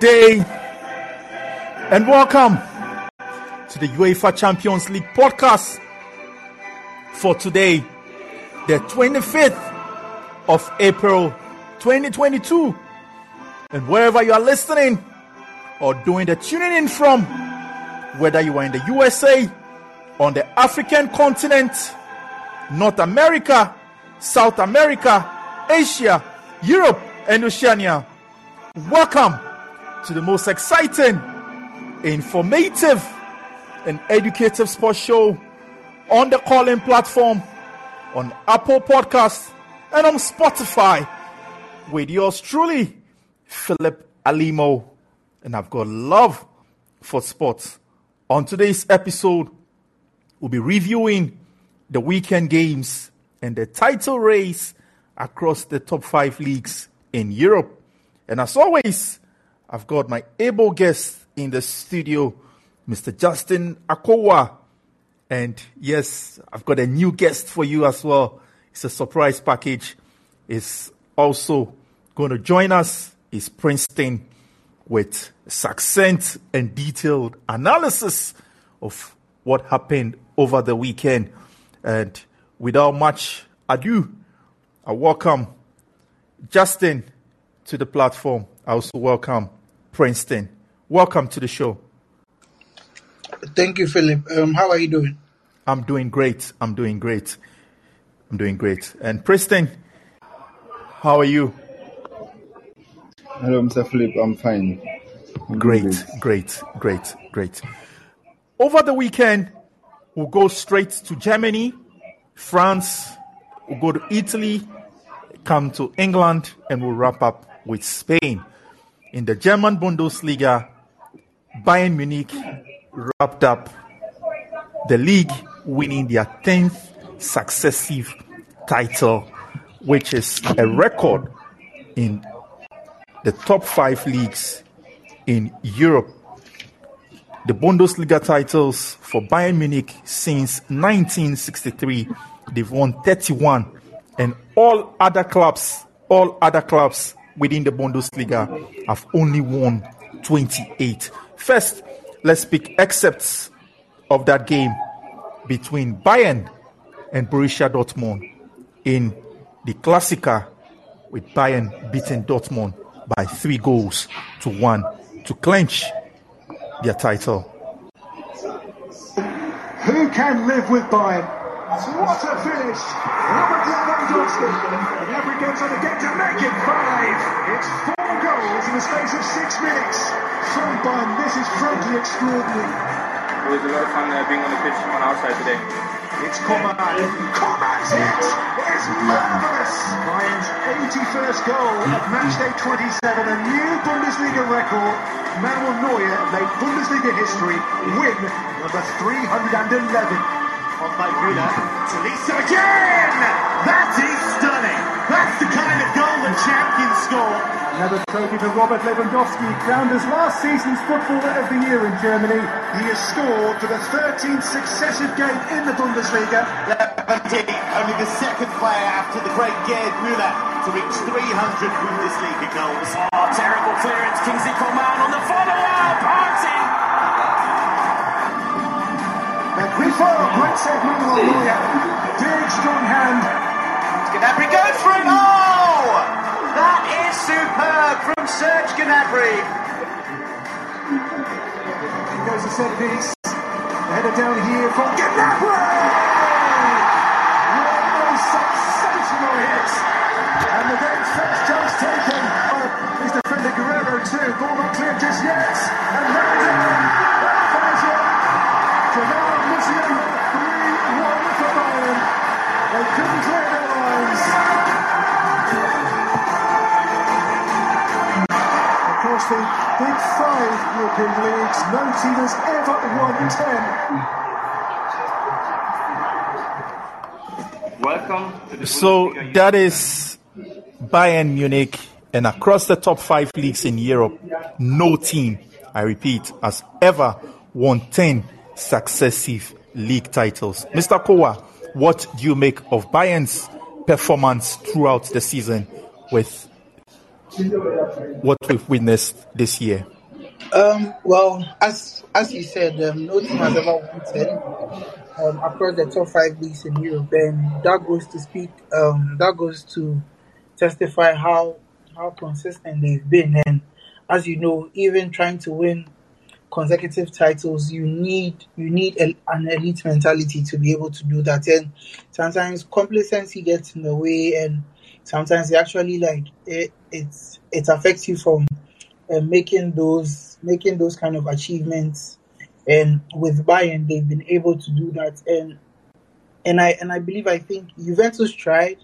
day, and welcome to the UEFA Champions League podcast for today, the 25th of April 2022. And wherever you are listening or doing the tuning in from, whether you are in the USA, on the African continent, North America, South America, Asia, Europe, and Oceania, welcome to the most exciting, informative, and educative sports show on the Callin platform, on Apple Podcasts, and on Spotify with yours truly, Philip Alimo. And I've got love for sports. On today's episode, we'll be reviewing the weekend games and the title race across the top five leagues in Europe. And as always, I've got my able guest in the studio, Mr. Justin Akowa. And yes, I've got a new guest for you as well. It's a surprise package. Is also going to join us is Princeton with succinct and detailed analysis of what happened over the weekend. And without much ado, I welcome Justin to the platform. I also welcome Princeton. Welcome to the show. Thank you, Philip. Um, how are you doing? I'm doing great. I'm doing great. I'm doing great. And Princeton, how are you? Hello, Mr. Philip. I'm fine. I'm Great, good. great, great, great. Over the weekend, we'll go straight to Germany, France, we'll go to Italy, come to England, and we'll wrap up with Spain. In the German Bundesliga, Bayern Munich wrapped up the league, winning their 10th successive title, which is a record in the top five leagues in Europe. The Bundesliga titles for Bayern Munich since 1963, they've won 31, and all other clubs, all other clubs within the Bundesliga have only won 28. First, let's pick excerpts of that game between Bayern and Borussia Dortmund in the Klassiker with Bayern beating Dortmund by three goals to one to clinch their title. Who can live with Bayern? What a finish! Robert Lewandowski. Gnabry gets on again to make it five. It's four goals in the space of six minutes. From Bayern, this is frankly extraordinary. It was a lot of fun uh, being on the pitch on our side today. It's Coman. Coman's hit is marvellous. Bayern's 81st goal at matchday 27, a new Bundesliga record. Manuel Neuer made Bundesliga history win number 311. On by Müller to Lisa again! That is stunning! That's the kind of goal that champions score. Another trophy for Robert Lewandowski, crowned as last season's Footballer of the Year in Germany. He has scored for the 13th successive game in the Bundesliga. Lewandowski, only the second player after the great Gerd Müller to reach 300 Bundesliga goals. Oh, terrible clearance. Kingsley Coman on the follow-up. Party! And Grifo, great save Manuel Neuer. Big strong hand. Gnabry goes for it. Oh! That is superb from Serge Gnabry. He goes to set piece. The header down here from Gnabry! What a sensational hit! And the game's first chance taken his defender Guerreiro too. Ball not cleared just yet. And is. That finish it. They couldn't clear their lines. Across the big five European leagues, no team has ever won 10. Welcome to the So that is Bayern Munich, and across the top five leagues in Europe, no team, I repeat, has ever won 10 successive league titles. Mr. Kowa, what do you make of Bayern's performance throughout the season with what we've witnessed this year? Um, well, as as you said, um, no team has ever won ten um, across the top five leagues in Europe, and that goes to speak. Um, that goes to testify how how consistent they've been. And as you know, even trying to win consecutive titles, you need you need a, an elite mentality to be able to do that. And sometimes complacency gets in the way, and sometimes it actually like it it's it affects you from uh, making those making those kind of achievements. And with Bayern, they've been able to do that. And and I and I believe I think Juventus tried.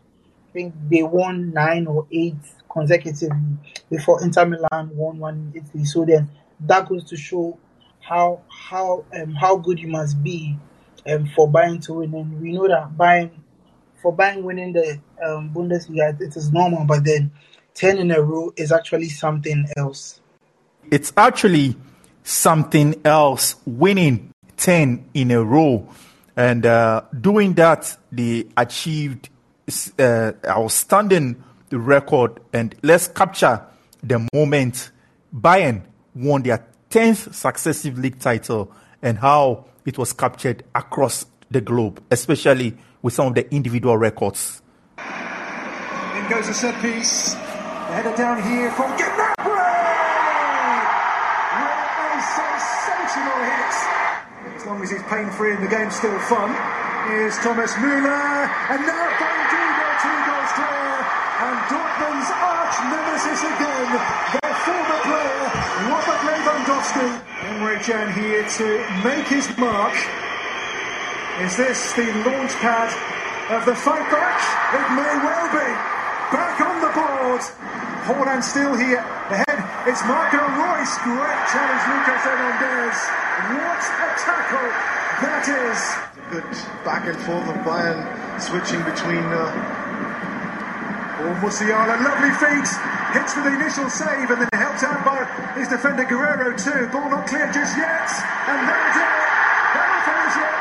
I think they won nine or eight consecutively before Inter Milan won one in Italy. So then that goes to show how how um, how good you must be um, for Bayern to win. And we know that Bayern for Bayern winning the um, Bundesliga it is normal, but then ten in a row is actually something else. It's actually something else winning 10 in a row. And uh, doing that, they achieved uh, outstanding the record. And let's capture the moment Bayern won their 10th successive league title and how it was captured across the globe, especially with some of the individual records. In goes a set piece. The header down here from Gnabry! What a sensational hit! As long as he's pain-free and the game's still fun. Here's Thomas Müller, and now and Dortmund's arch nemesis again, their former player, Robert Lewandowski. Emre Can here to make his mark. Is this the launch pad of the fight back? It may well be. Back on the board. Haaland still here. Ahead, it's Marco Reus. Great challenge, Lucas Hernandez. What a tackle that is. Good back and forth of Bayern switching between. Uh, Oh, Musiala, lovely feet. Hits for the initial save and then helped out by his defender Guerreiro too. Ball not clear just yet. And that's it. That'll finish it.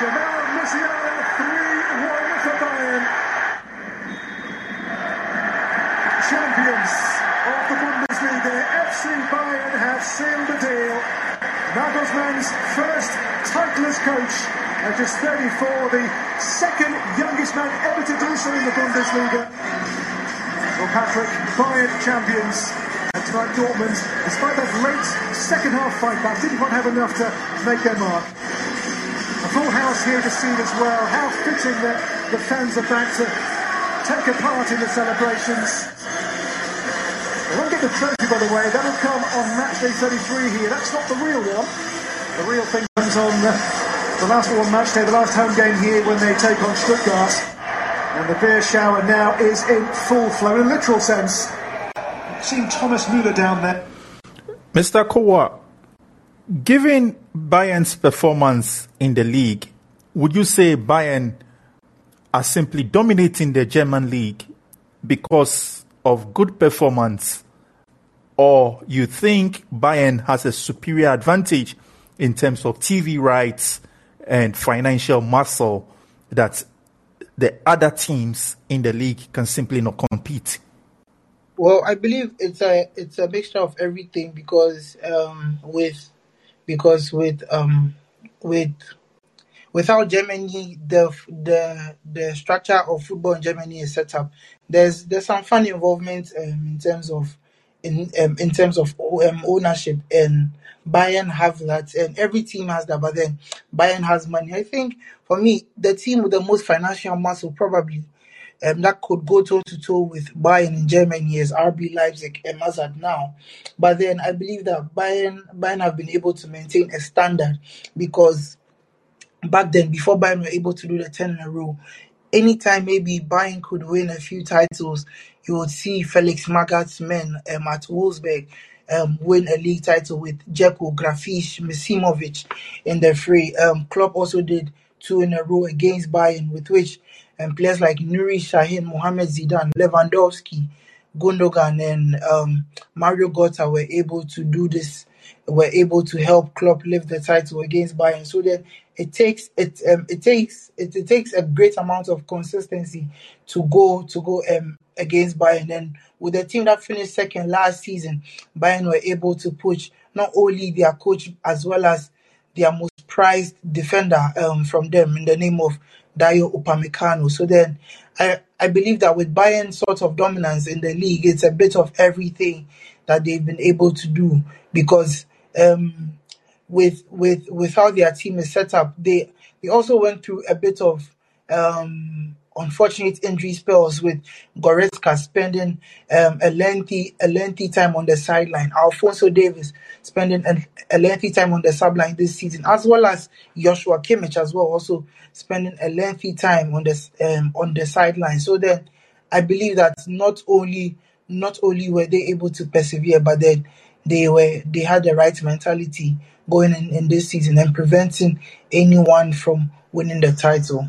Jamal Musiala, 3-1 for Bayern. Champions of the Bundesliga, FC Bayern have sealed the deal. Nagelsmann's first title as coach at just 34, the second youngest man ever to do so in the Bundesliga. Patrick, Bayern champions. And tonight Dortmund, despite that late second half fight back, didn't quite have enough to make their mark. A full house here to see as well. How fitting that the fans are back to take a part in the celebrations. They won't get the trophy, by the way. That'll come on match day 33 here. That's not the real one. The real thing comes on uh, the last one match day, the last home game here when they take on Stuttgart. And the beer shower now is in full flow, in a literal sense. Seeing Thomas Müller down there. Mr. Kowa, given Bayern's performance in the league, would you say Bayern are simply dominating the German league because of good performance, or you think Bayern has a superior advantage in terms of TV rights and financial muscle that the other teams in the league can simply not compete? Well, I believe it's a it's a mixture of everything because um, with because with um, with without Germany, the the the structure of football in Germany is set up. There's there's some fun involvement um, in terms of in um, in terms of um, ownership, and Bayern have that, and every team has that. But then Bayern has money. I think for me, the team with the most financial muscle probably um, that could go toe to toe with Bayern in Germany is RB Leipzig and Mazard now. But then I believe that Bayern Bayern have been able to maintain a standard because back then, before Bayern were able to do the 10 in a row, anytime maybe Bayern could win a few titles, you would see Felix Magath's men um, at Wolfsburg um, win a league title with Dzeko, Grafite, Misimovic in the free. Um, Klopp also did two in a row against Bayern, with which and players like Nuri Sahin, Mohamed Zidan, Lewandowski, Gundogan, and um, Mario Götze were able to do this were able to help Klopp lift the title against Bayern. So then it takes it um, it takes it, it takes a great amount of consistency to go to go um against Bayern. And with the team that finished second last season, Bayern were able to push not only their coach as well as their most prized defender um, from them in the name of Dayot Upamecano. So then I, I believe that with Bayern's sort of dominance in the league, it's a bit of everything that they've been able to do because um, with with with how their team is set up, they they also went through a bit of um, unfortunate injury spells with Goretzka spending um, a lengthy a lengthy time on the sideline, Alphonso Davies spending a, a lengthy time on the sideline this season, as well as Joshua Kimmich as well, also spending a lengthy time on the um, on the sideline. So then, I believe that not only not only were they able to persevere, but then they were they had the right mentality going in, in this season and preventing anyone from winning the title.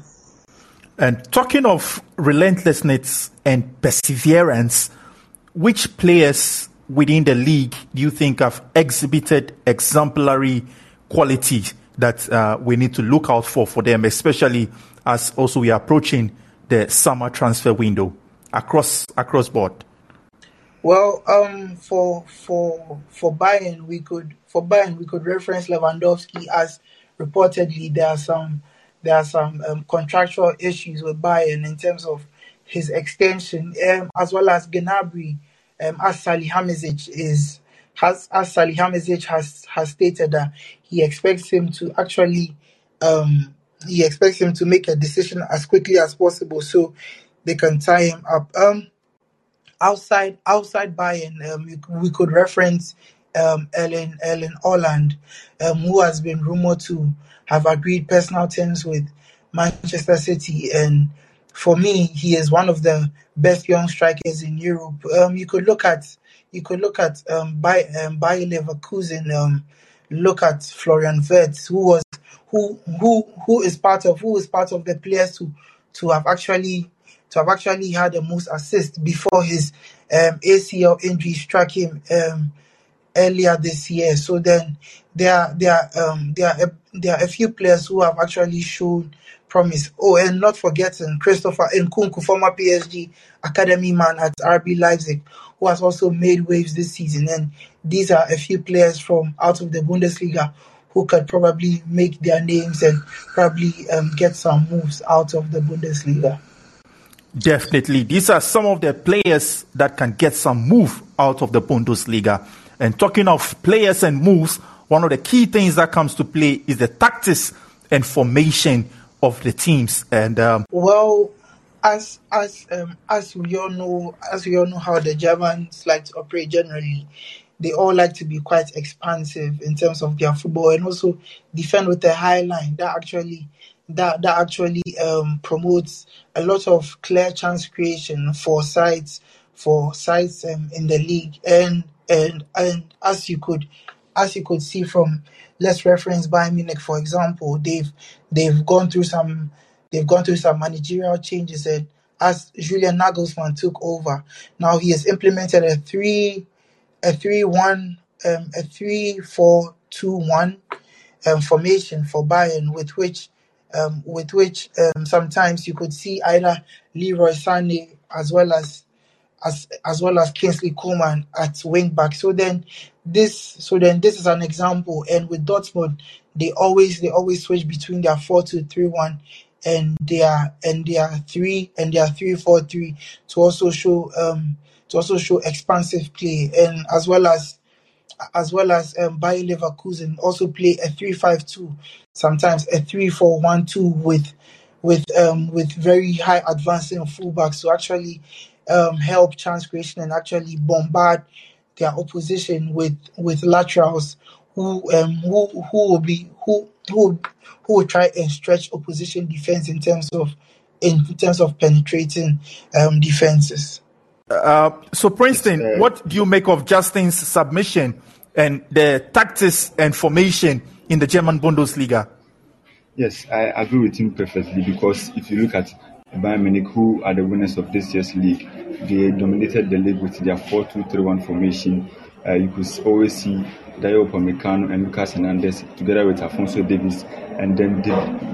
And talking of relentlessness and perseverance, which players within the league do you think have exhibited exemplary qualities that uh, we need to look out for for them, especially as also we are approaching the summer transfer window across across board? Well, um, for for for Bayern, we could for Bayern we could reference Lewandowski as reportedly there are some there are some um, contractual issues with Bayern in terms of his extension, um, as well as Gnabry, um, as Salihamidzic is has as has has stated that he expects him to actually um, he expects him to make a decision as quickly as possible so they can tie him up. Um, outside outside Bayern, um, we, we could reference um, Erling Erling Haaland, um, who has been rumored to have agreed personal terms with Manchester City, and for me, he is one of the best young strikers in Europe. Um, you could look at you could look at um, by um, Bayer Leverkusen. Um, look at Florian Wirtz, who was who who who is part of who is part of the players to to have actually to have actually had the most assists before his um, ACL injury struck him um, earlier this year. So then there there um, there are a, there are a few players who have actually shown promise. Oh, and not forgetting Christopher Nkunku, former PSG academy man at RB Leipzig, who has also made waves this season. And these are a few players from out of the Bundesliga who could probably make their names and probably um, get some moves out of the Bundesliga. Definitely. These are some of the players that can get some move out of the Bundesliga. And talking of players and moves, one of the key things that comes to play is the tactics and formation of the teams. And um, well, as as um, as we all know, as we all know how the Germans like to operate generally, they all like to be quite expansive in terms of their football and also defend with a high line. That actually that that actually um, promotes a lot of clear chance creation for sides for sides um, in the league and and and as you could as you could see from let's reference Bayern Munich for example they've they've gone through some they've gone through some managerial changes and as Julian Nagelsmann took over now he has implemented a three a three one um, a three four two one um, formation for Bayern with which um, with which um, sometimes you could see either Leroy Sané as well as as as well as Kingsley Coman at wing back. So then this so then this is an example. And with Dortmund, they always they always switch between their four two three one and their and their three and their three four three to also show um to also show expansive play. And as well as as well as um, Bayer Leverkusen also play a three-five-two, sometimes a three-four-one-two with with um, with very high advancing fullbacks to actually um, help chance creation and actually bombard their opposition with with laterals who um, who who will be who who who will try and stretch opposition defense in terms of in terms of penetrating um, defenses. Uh, so, Princeton, uh, what do you make of Justin's submission and the tactics and formation in the German Bundesliga? Yes, I agree with him perfectly because if you look at Bayern Munich, who are the winners of this year's league, they dominated the league with their 4-2-3-1 formation. Uh, you could always see Dayot Upamecano and Lucas Hernandez together with Alphonso Davies and then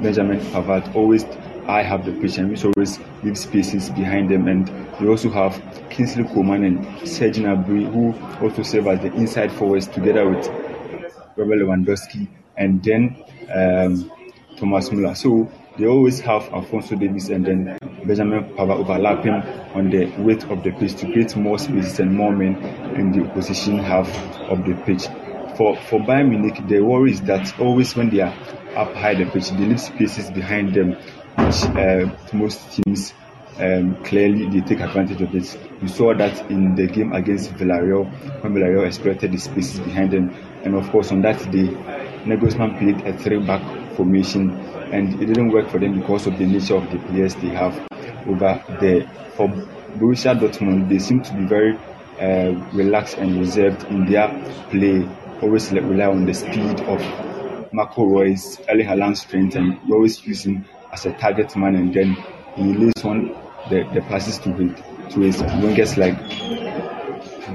Benjamin Pavard always I have the pitch and which always leave spaces behind them. And we also have Kingsley Coman and Serge Gnabry who also serve as the inside forwards together with Robert Lewandowski and then um, Thomas Muller. So they always have Alphonso Davies and then Benjamin Pavard overlapping on the width of the pitch to create more spaces and more men in the opposition half of the pitch. For for Bayern Munich, the worry is that always when they are up high the pitch, they leave spaces behind them, which uh, most teams um, clearly they take advantage of it. We saw that in the game against Villarreal when Villarreal exploited the spaces behind them, and of course on that day, Nagelsmann played a three-back formation, and it didn't work for them because of the nature of the players they have over there. For Borussia Dortmund, they seem to be very uh, relaxed and reserved in their play. Always rely on the speed of Marco Reus, Erling Haaland's strength, and always use him as a target man, and then he lays on the, the passes to his to his wingers like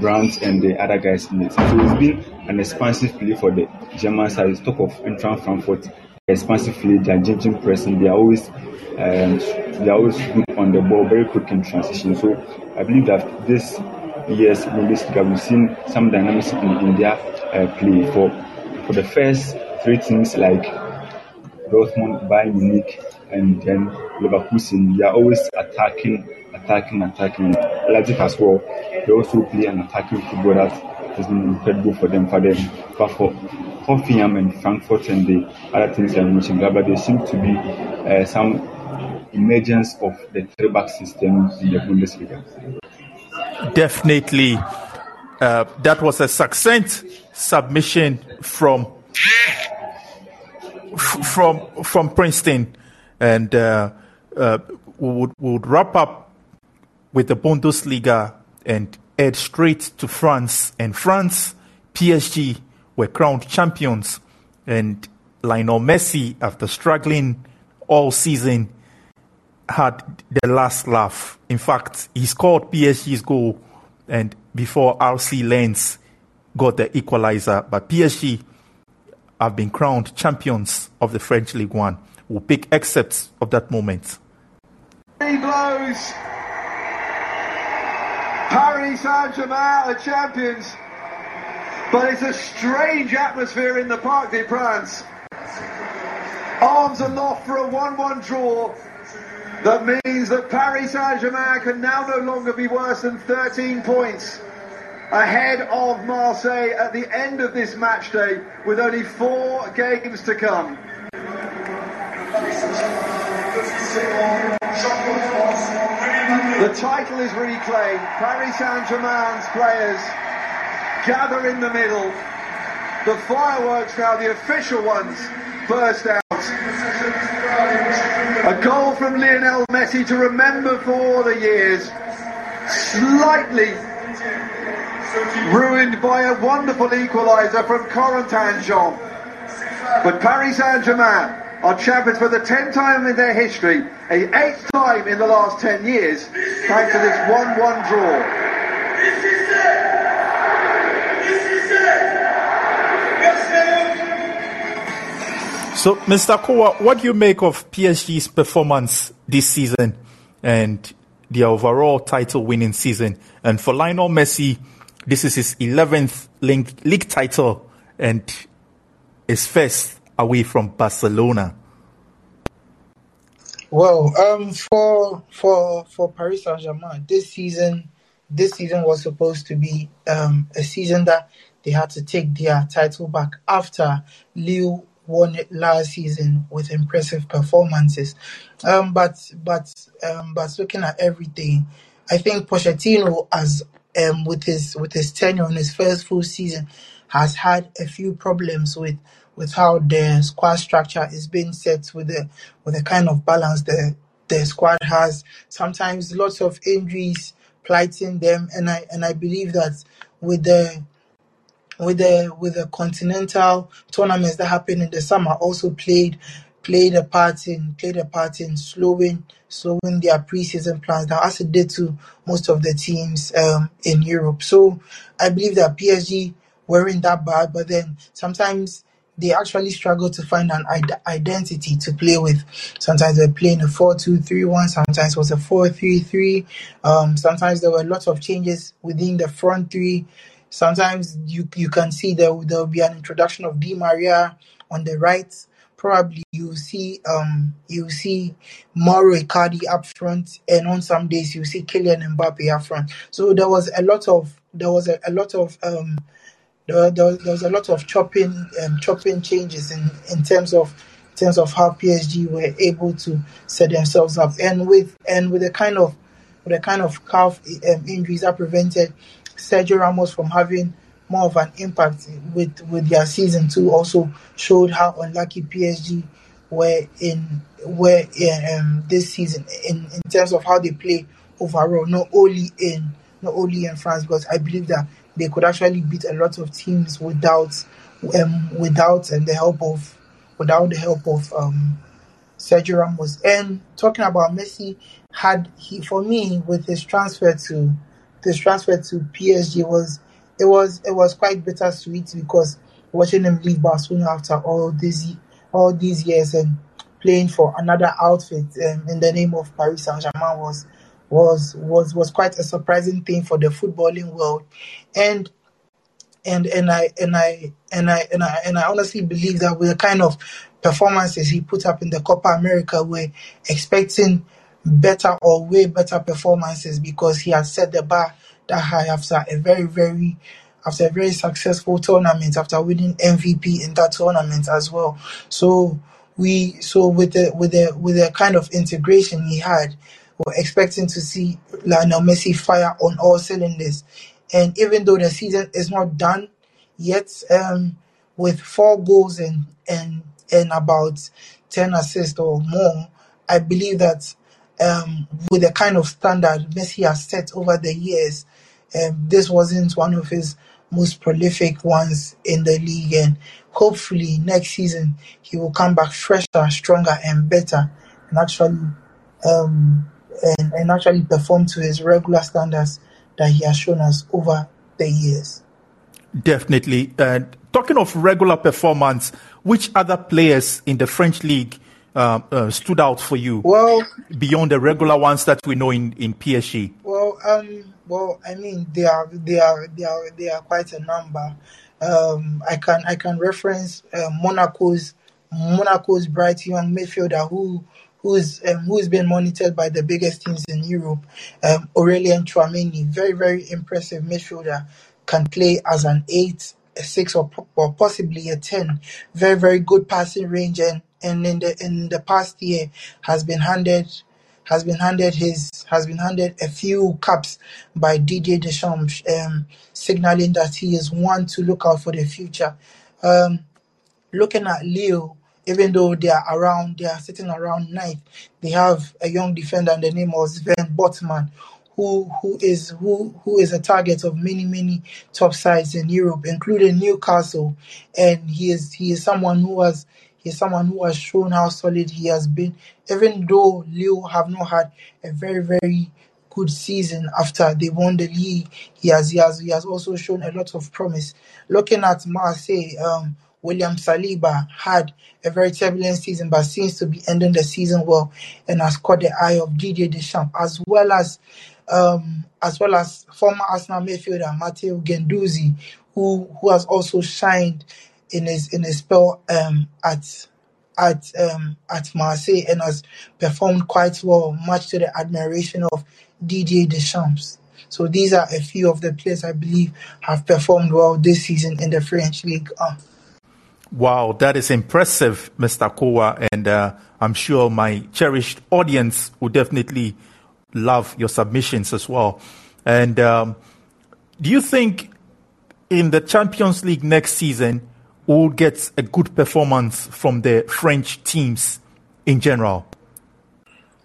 Brandt and the other guys in it. So it's been an expansive play for the German side. Talk of Eintracht Frankfurt, expansive play. They are gegenpressing. They are always um, they are always good on the ball, very quick in transition. So I believe that this year's Bundesliga we've seen some dynamics in, in their uh, play. For for the first three teams like Dortmund, Bayern Munich, and then Leverkusen, they are always attacking, attacking, attacking. Leipzig as well, they also play an attacking football that has been incredible for them. For them, but for Hoffenheim and Frankfurt and the other teams I mentioned, but there seem to be uh, some emergence of the three-back system in the Bundesliga. Definitely, uh, that was a succinct submission from from from Princeton, and uh, uh, we would we would wrap up with the Bundesliga and head straight to France. And France, PSG were crowned champions, and Lionel Messi, after struggling all season, had the last laugh. In fact, he scored PSG's goal, and before RC Lens got the equalizer, but PSG have been crowned champions of the French League One. We'll pick excerpts of that moment. Three blows. Paris Saint Germain are champions. But it's a strange atmosphere in the Parc des Princes. Arms aloft for a 1 1 draw. That means that Paris Saint Germain can now no longer be worse than 13 points ahead of Marseille at the end of this match day with only four games to come. The title is reclaimed. Paris Saint-Germain's players gather in the middle. The fireworks now, the official ones, burst out. A goal from Lionel Messi to remember for all the years. Slightly ruined by a wonderful equaliser from Corentin Jean. But Paris Saint-Germain are champions for the tenth time in their history, a eighth time in the last ten years, thanks to this 1-1 draw. So, Mr. Kowa, what do you make of PSG's performance this season and the overall title winning season? And for Lionel Messi, this is his 11th league, league title and his first away from Barcelona. Well, um, for for for Paris Saint Germain, this season, this season was supposed to be um a season that they had to take their title back after Lille won it last season with impressive performances. Um, but but um, but looking at everything, I think Pochettino, as um, with his with his tenure in his first full season, has had a few problems with with how the squad structure is being set with the with the kind of balance the the squad has. Sometimes lots of injuries plighting them, and I and I believe that with the with the with the continental tournaments that happened in the summer also played played a part in played a part in slowing slowing their preseason plans down as it did to most of the teams um, in Europe. So I believe that PSG weren't that bad, but then sometimes they actually struggle to find an id- identity to play with. Sometimes they're playing a 4 2 3 1, sometimes it was a 4 3 3. Um, sometimes there were lots of changes within the front three. Sometimes you you can see there there will be an introduction of Di Maria on the right. Probably you see um you see Mauro Icardi up front, and on some days you see Kylian Mbappe up front. So there was a lot of there was a, a lot of um there, there, there was a lot of chopping um, chopping changes in, in terms of in terms of how PSG were able to set themselves up, and with and with the kind of with the kind of calf um, injuries that prevented Sergio Ramos from having more of an impact with with their season two also showed how unlucky PSG were in were in, um, this season in, in terms of how they play overall, not only in not only in France, because I believe that they could actually beat a lot of teams without um, without um, the help of without the help of um, Sergio Ramos. And talking about Messi, had he for me with his transfer to his transfer to PSG was it was it was quite bittersweet because watching him leave Barcelona after all these all these years and playing for another outfit um, in the name of Paris Saint Germain was was was was quite a surprising thing for the footballing world, and and and I and I and I and I and I honestly believe that with the kind of performances he put up in the Copa America, we're expecting better or way better performances because he has set the bar that high after a very very after a very successful tournament after winning MVP in that tournament as well. So we so with the with the with the kind of integration he had, we're expecting to see Lionel Messi fire on all cylinders. And even though the season is not done yet, um, with four goals and and and about ten assists or more, I believe that um, with the kind of standard Messi has set over the years, um, this wasn't one of his most prolific ones in the league. And hopefully next season he will come back fresher, stronger, and better, and actually um, and, and actually perform to his regular standards that he has shown us over the years. Definitely. And talking of regular performance, which other players in the French league uh, uh, stood out for you? Well, beyond the regular ones that we know in in PSG. Well, um, well, I mean, they are they are they are they are quite a number. Um, I can I can reference uh, Monaco's Monaco's bright young midfielder who who's um, who's been monitored by the biggest teams in Europe, um, Aurelien Tchouameni, very very impressive midfielder, can play as an eight, a six, or, or possibly a ten. Very very good passing range and and in the in the past year has been handed has been handed his has been handed a few caps by Didier Deschamps, um, signaling that he is one to look out for the future. Um, looking at Lille, even though they are around, they are sitting around ninth. They have a young defender, and the name of Sven Botman, who who is who who is a target of many many top sides in Europe, including Newcastle, and he is he is someone who has He's someone who has shown how solid he has been, even though Lille have not had a very, very good season after they won the league. He has he has he has also shown a lot of promise. Looking at Marseille, um, William Saliba had a very turbulent season, but seems to be ending the season well and has caught the eye of Didier Deschamps, as well as um, as well as former Arsenal midfielder Matteo Guendouzi, who who has also shined in his in his spell um, at at um, at Marseille and has performed quite well, much to the admiration of Didier Deschamps. So these are a few of the players I believe have performed well this season in the French league. Uh, wow, that is impressive, Mr. Kowa, and uh, I'm sure my cherished audience will definitely love your submissions as well. And um, do you think in the Champions League next season will get a good performance from the French teams in general?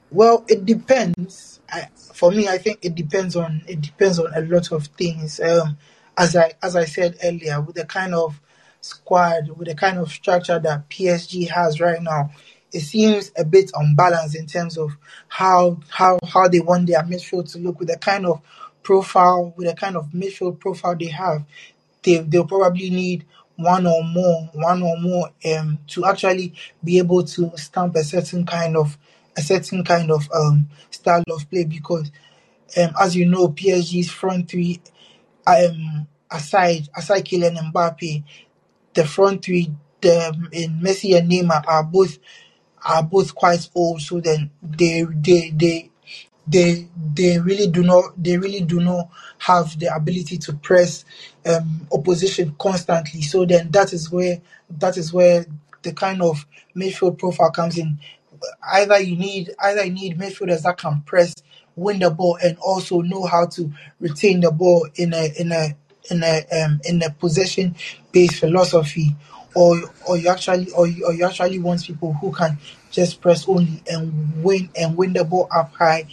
Well, it depends. I, for me, I think it depends on it depends on a lot of things. Um, as I as I said earlier, with the kind of squad, with the kind of structure that PSG has right now, it seems a bit unbalanced in terms of how how how they want their midfield to look with the kind of profile with the kind of midfield profile they have. They they'll probably need one or more, one or more, um, to actually be able to stamp a certain kind of a certain kind of um style of play because um as you know PSG's front three um aside aside Kylian Mbappe, the front three the in Messi and Neymar are both are both quite old, so then they they they they they really do not they really do not have the ability to press um, opposition constantly. So then that is where that is where the kind of midfield profile comes in. Either you need either you need midfielders that can press, win the ball, and also know how to retain the ball in a in a in a um, in a possession based philosophy, or or you actually or you, or you actually want people who can just press only and win and win the ball up high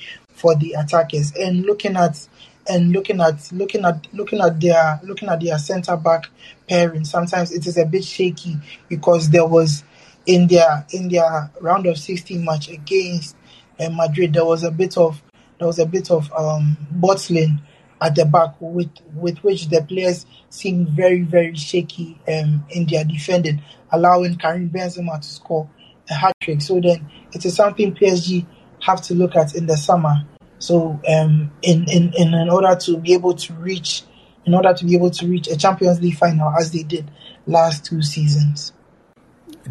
for the attackers. And looking at and looking at looking at looking at their looking at their centre back pairing, sometimes it is a bit shaky because there was in their in their round of 16 match against uh, Madrid there was a bit of there was a bit of um, bottling at the back with with which the players seemed very very shaky um, in their defending, allowing Karim Benzema to score a hat trick. So then it is something PSG have to look at in the summer. So um, in, in, in order to be able to reach in order to be able to reach a Champions League final as they did last two seasons.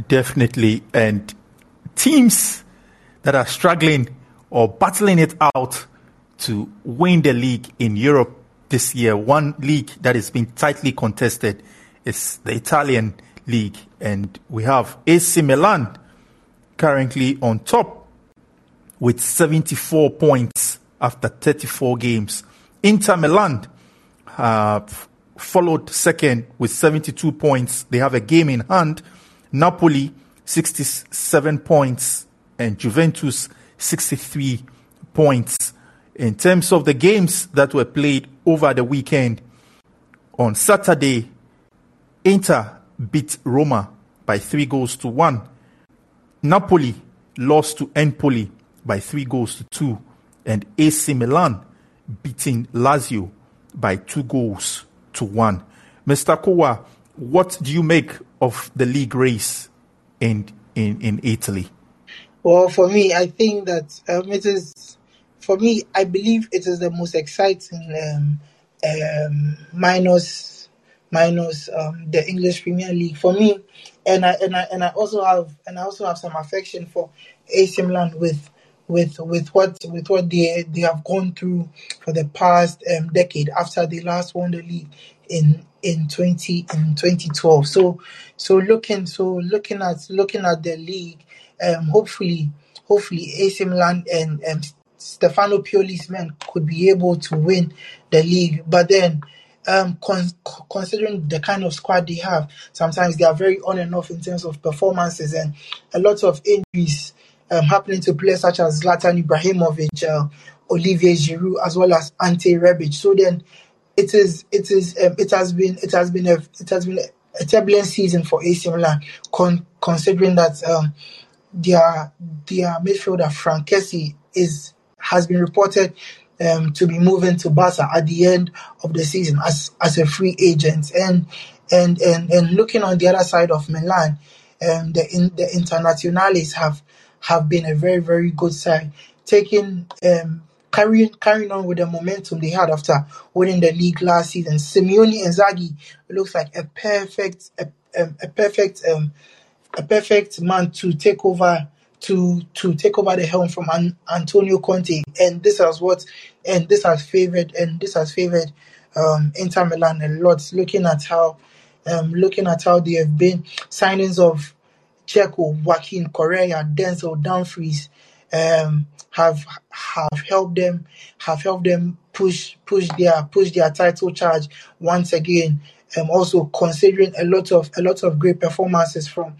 Definitely. And teams that are struggling or battling it out to win the league in Europe this year, one league that has been tightly contested is the Italian league. And we have AC Milan currently on top with 74 points after 34 games. Inter Milan uh, followed second with 72 points. They have a game in hand. Napoli, 67 points, and Juventus, 63 points. In terms of the games that were played over the weekend, on Saturday, Inter beat Roma by three goals to one. Napoli lost to Empoli by three goals to two, and AC Milan beating Lazio by two goals to one. Mr. Kowa, what do you make of the league race in in, in Italy? Well, for me, I think that um, it is. For me, I believe it is the most exciting um, um, minus minus um, the English Premier League for me, and I and I and I also have and I also have some affection for AC Milan with with with what with what they they have gone through for the past um, decade after they last won the league in in 20 in 2012 so so looking so looking at looking at the league um hopefully hopefully AC Milan and um, Stefano Pioli's men could be able to win the league. But then um con- considering the kind of squad they have sometimes they are very on and off in terms of performances and a lot of injuries um, happening to players such as Zlatan Ibrahimovic, uh, Olivier Giroud, as well as Ante Rebic. So then, it is it is um, it has been it has been a it has been a turbulent season for AC Milan, con- considering that um, their their midfielder Frank is has been reported um, to be moving to Barca at the end of the season as as a free agent, and and and and looking on the other side of Milan, um, the in, the Internationales have have been a very very good side, taking um, carrying carrying on with the momentum they had after winning the league last season. Simone Inzaghi looks like a perfect a, a, a perfect um, a perfect man to take over to to take over the helm from An- Antonio Conte, and this has what and this has favored and this has favored um, Inter Milan a lot. Looking at how um, looking at how they have been signings of Dzeko, Joaquin Correa, Denzel Dumfries um, have have helped them have helped them push push their push their title charge once again. Um, also considering a lot of a lot of great performances from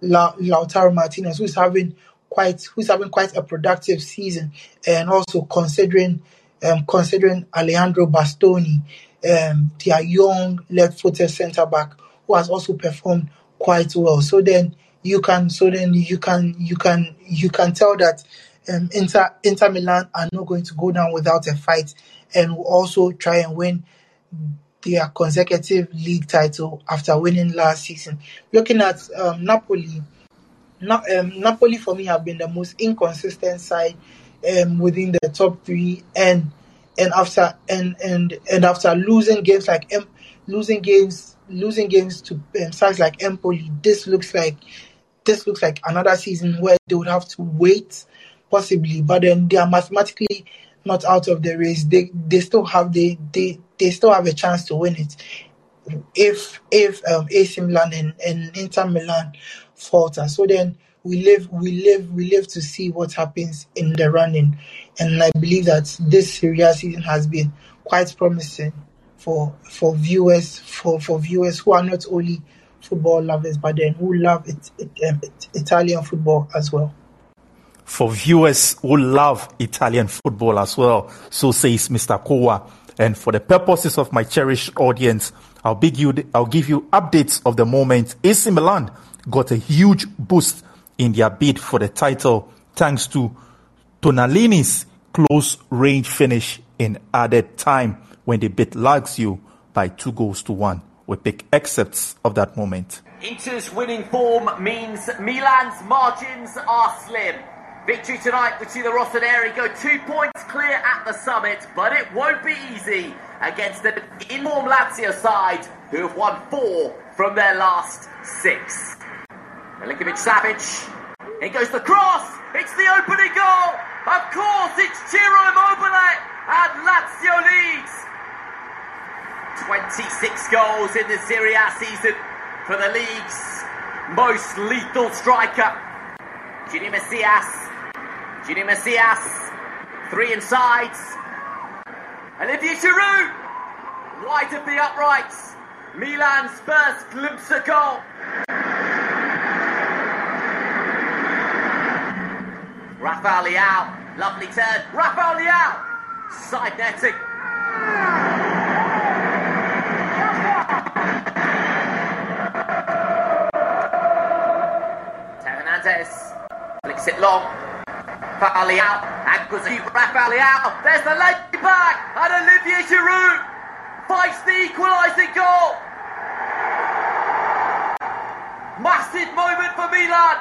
La- Lautaro Martinez, who's having quite who's having quite a productive season, and also considering um, considering Alejandro Bastoni, um, their young left-footed centre back, who has also performed quite well. So then you can so then you can you can you can tell that um, Inter Inter Milan are not going to go down without a fight, and will also try and win their consecutive league title after winning last season. Looking at um, Napoli, Na- um, Napoli for me have been the most inconsistent side um, within the top three, and and after and and and after losing games like losing games losing games to um, sides like Empoli, this looks like this looks like another season where they would have to wait possibly, but then they are mathematically not out of the race. They they still have they they, they still have a chance to win it if if um, AC Milan and, and Inter Milan falter. So then we live we live we live to see what happens in the running, and I believe that this Serie A season has been quite promising for for viewers for for viewers who are not only football lovers but then who love it, it, um, it Italian football as well. For viewers who love Italian football as well, so says Mr. Kowa. And for the purposes of my cherished audience, I'll, you, I'll give you updates of the moment. AC Milan got a huge boost in their bid for the title thanks to Tonalini's close range finish in added time when they beat Lazio by two goals to one. We pick excerpts of that moment. Inter's winning form means Milan's margins are slim. Victory tonight would see the Rossoneri go two points clear at the summit, but it won't be easy against the in-form Lazio side, who have won four from their last six. Milinkovic Savic. Here goes the cross. It's the opening goal. Of course, it's Ciro Immobile, and Lazio leads. 26 goals in the Serie A season for the league's most lethal striker. Junior Messias. Junior Messias. Three inside. Olivier Giroud. Wide of the uprights. Milan's first glimpse of goal. Rafael. Lovely turn. Rafael Leao. Side netting. Long. It. Rafael Leao. There's the leg back. And Olivier Giroud fights the equalising goal. Massive moment for Milan.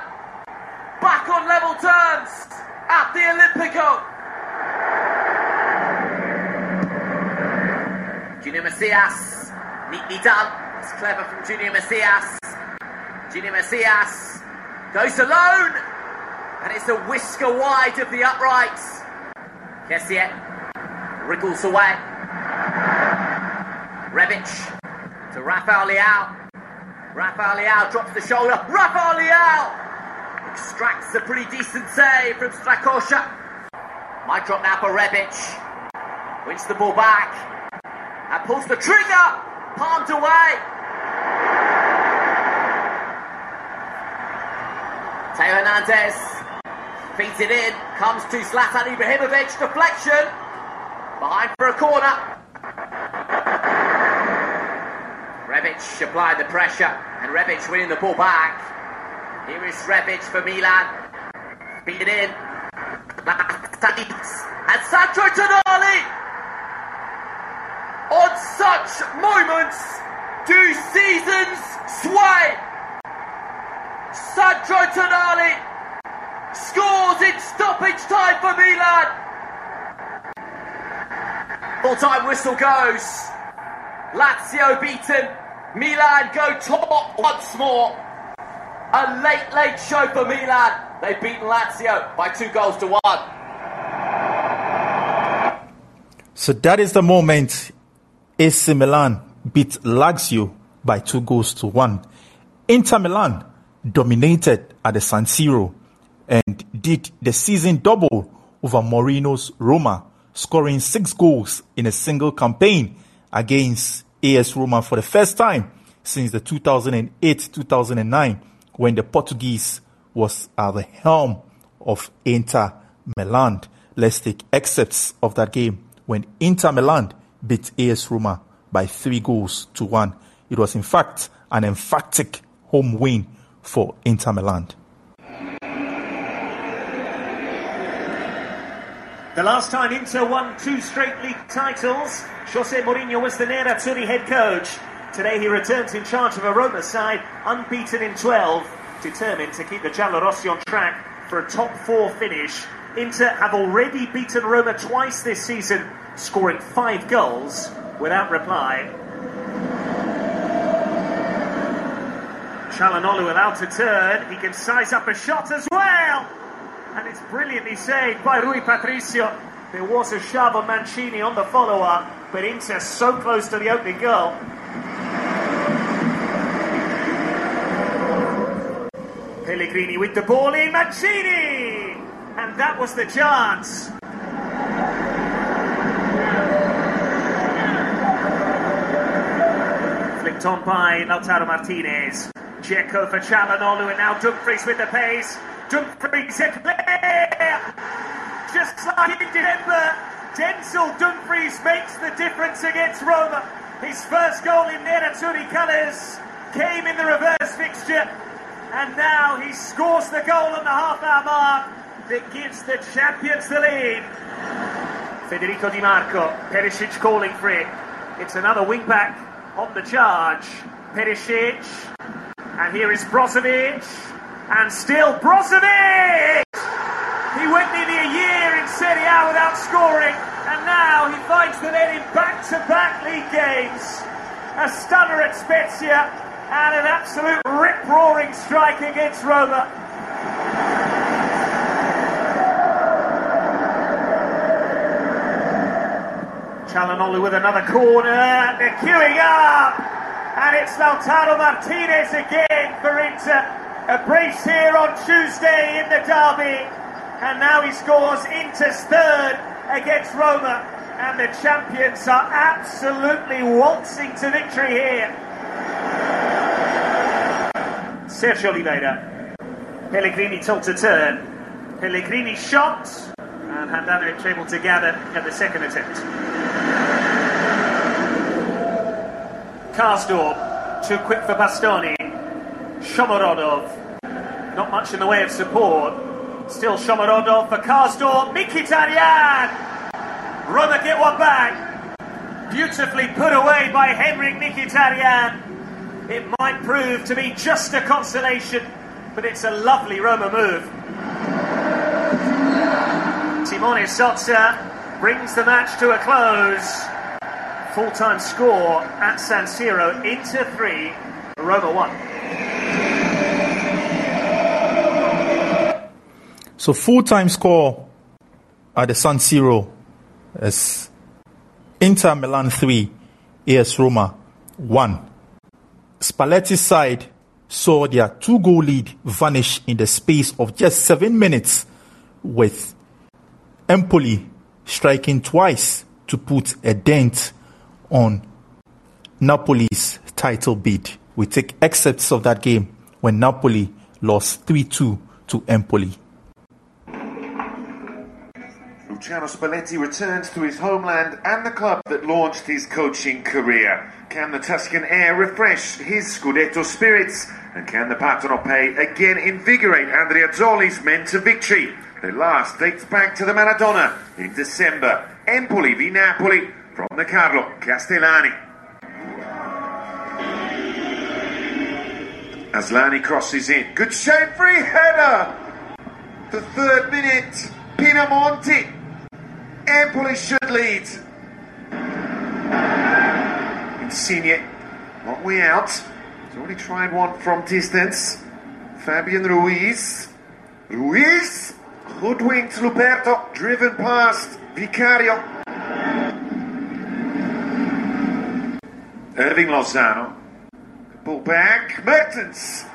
Back on level terms at the Olimpico. Junior Messias, neatly done. It's clever from Junior Messias. Junior Messias goes alone, and it's a whisker wide of the uprights. Kessié wriggles away. Rebic to Rafael Leao. Rafael Leao drops the shoulder. Rafael Leao extracts a pretty decent save from Strakosha. Might drop now for Rebic. Wins the ball back and pulls the trigger. Palmed away. Theo Hernandez feeds it in. Comes to Zlatan Ibrahimovic. Deflection. Behind for a corner. Rebic applied the pressure, and Rebic winning the ball back. Here is Rebic for Milan. Feed it in. And Sandro Tonali. On such moments do seasons sway. Sandro Tonali scores in stoppage time for Milan. Full time whistle goes. Lazio beaten. Milan go top once more. A late, late show for Milan. They've beaten Lazio by two goals to one. So that is the moment AC Milan beat Lazio by two goals to one. Inter Milan dominated at the San Siro and did the season double over Mourinho's Roma, scoring six goals in a single campaign against AS Roma for the first time since the 2008-2009 when the Portuguese was at the helm of Inter Milan. Let's take excerpts of that game when Inter Milan beat AS Roma by three goals to one. It was in fact an emphatic home win for Inter Milan. The last time Inter won two straight league titles, Jose Mourinho was the Nerazzurri head coach. Today he returns in charge of a Roma side, unbeaten in 12, determined to keep the Giallorossi on track for a top four finish. Inter have already beaten Roma twice this season, scoring five goals without reply. Calhanoglu without a turn, he can size up a shot as well! And it's brilliantly saved by Rui Patricio. There was a shove of Mancini on the follow-up, but Inter so close to the opening goal. Pellegrini with the ball in, Mancini! And that was the chance. Flicked on by Lautaro Martinez. Dzeko for Calhanoglu, and now Dumfries with the pace. Dumfries at play! Just like in December, Denzel Dumfries makes the difference against Roma. His first goal in Nerazzurri colours came in the reverse fixture, and now he scores the goal on the half-hour mark that gives the champions the lead. Federico Di Marco, Perisic calling for it. It's another wing-back on the charge. Perisic, and here is Brozovic, and still Brozovic! He went nearly a year in Serie A without scoring, and now he finds the net in back-to-back league games. A stunner at Spezia, and an absolute rip-roaring strike against Roma. Calhanoglu with another corner, they're queuing up, and it's Lautaro Martinez again for Inter. A brace here on Tuesday in the derby, and now he scores Inter's third against Roma, and the champions are absolutely waltzing to victory here. Sergio Oliveira, Pellegrini told to turn. Pellegrini shot, and Handanovic able to gather at the second attempt. Karsdorp, too quick for Bastoni. Shomurodov, not much in the way of support. Still Shomurodov for Karsdorp. Mkhitaryan! Roma get one back. Beautifully put away by Henrik Mkhitaryan. It might prove to be just a consolation, but it's a lovely Roma move. Simone Sozza brings the match to a close. Full time score at San Siro Inter 3, Roma 1. So full time score at the San Siro is Inter Milan 3, AS Roma 1. Spalletti's side saw their two goal lead vanish in the space of just seven minutes with Empoli striking twice to put a dent on Napoli's title bid. We take excerpts of that game when Napoli lost 3 2 to Empoli. Luciano Spalletti returns to his homeland and the club that launched his coaching career. Can the Tuscan air refresh his Scudetto spirits? And can the Partenopei again invigorate Andreazzoli's men to victory? Their last dates back to the Maradona in December. Empoli v Napoli from the Carlo Castellani. Aslani crosses in. Good shape free header. The third minute. Pinamonti. Empoli should lead. Insigne, long way out. He's already tried one from distance. Fabian Ruiz. Ruiz. Hoodwinked Luperto. Driven past Vicario. Hirving Lozano. Ball back. Mertens.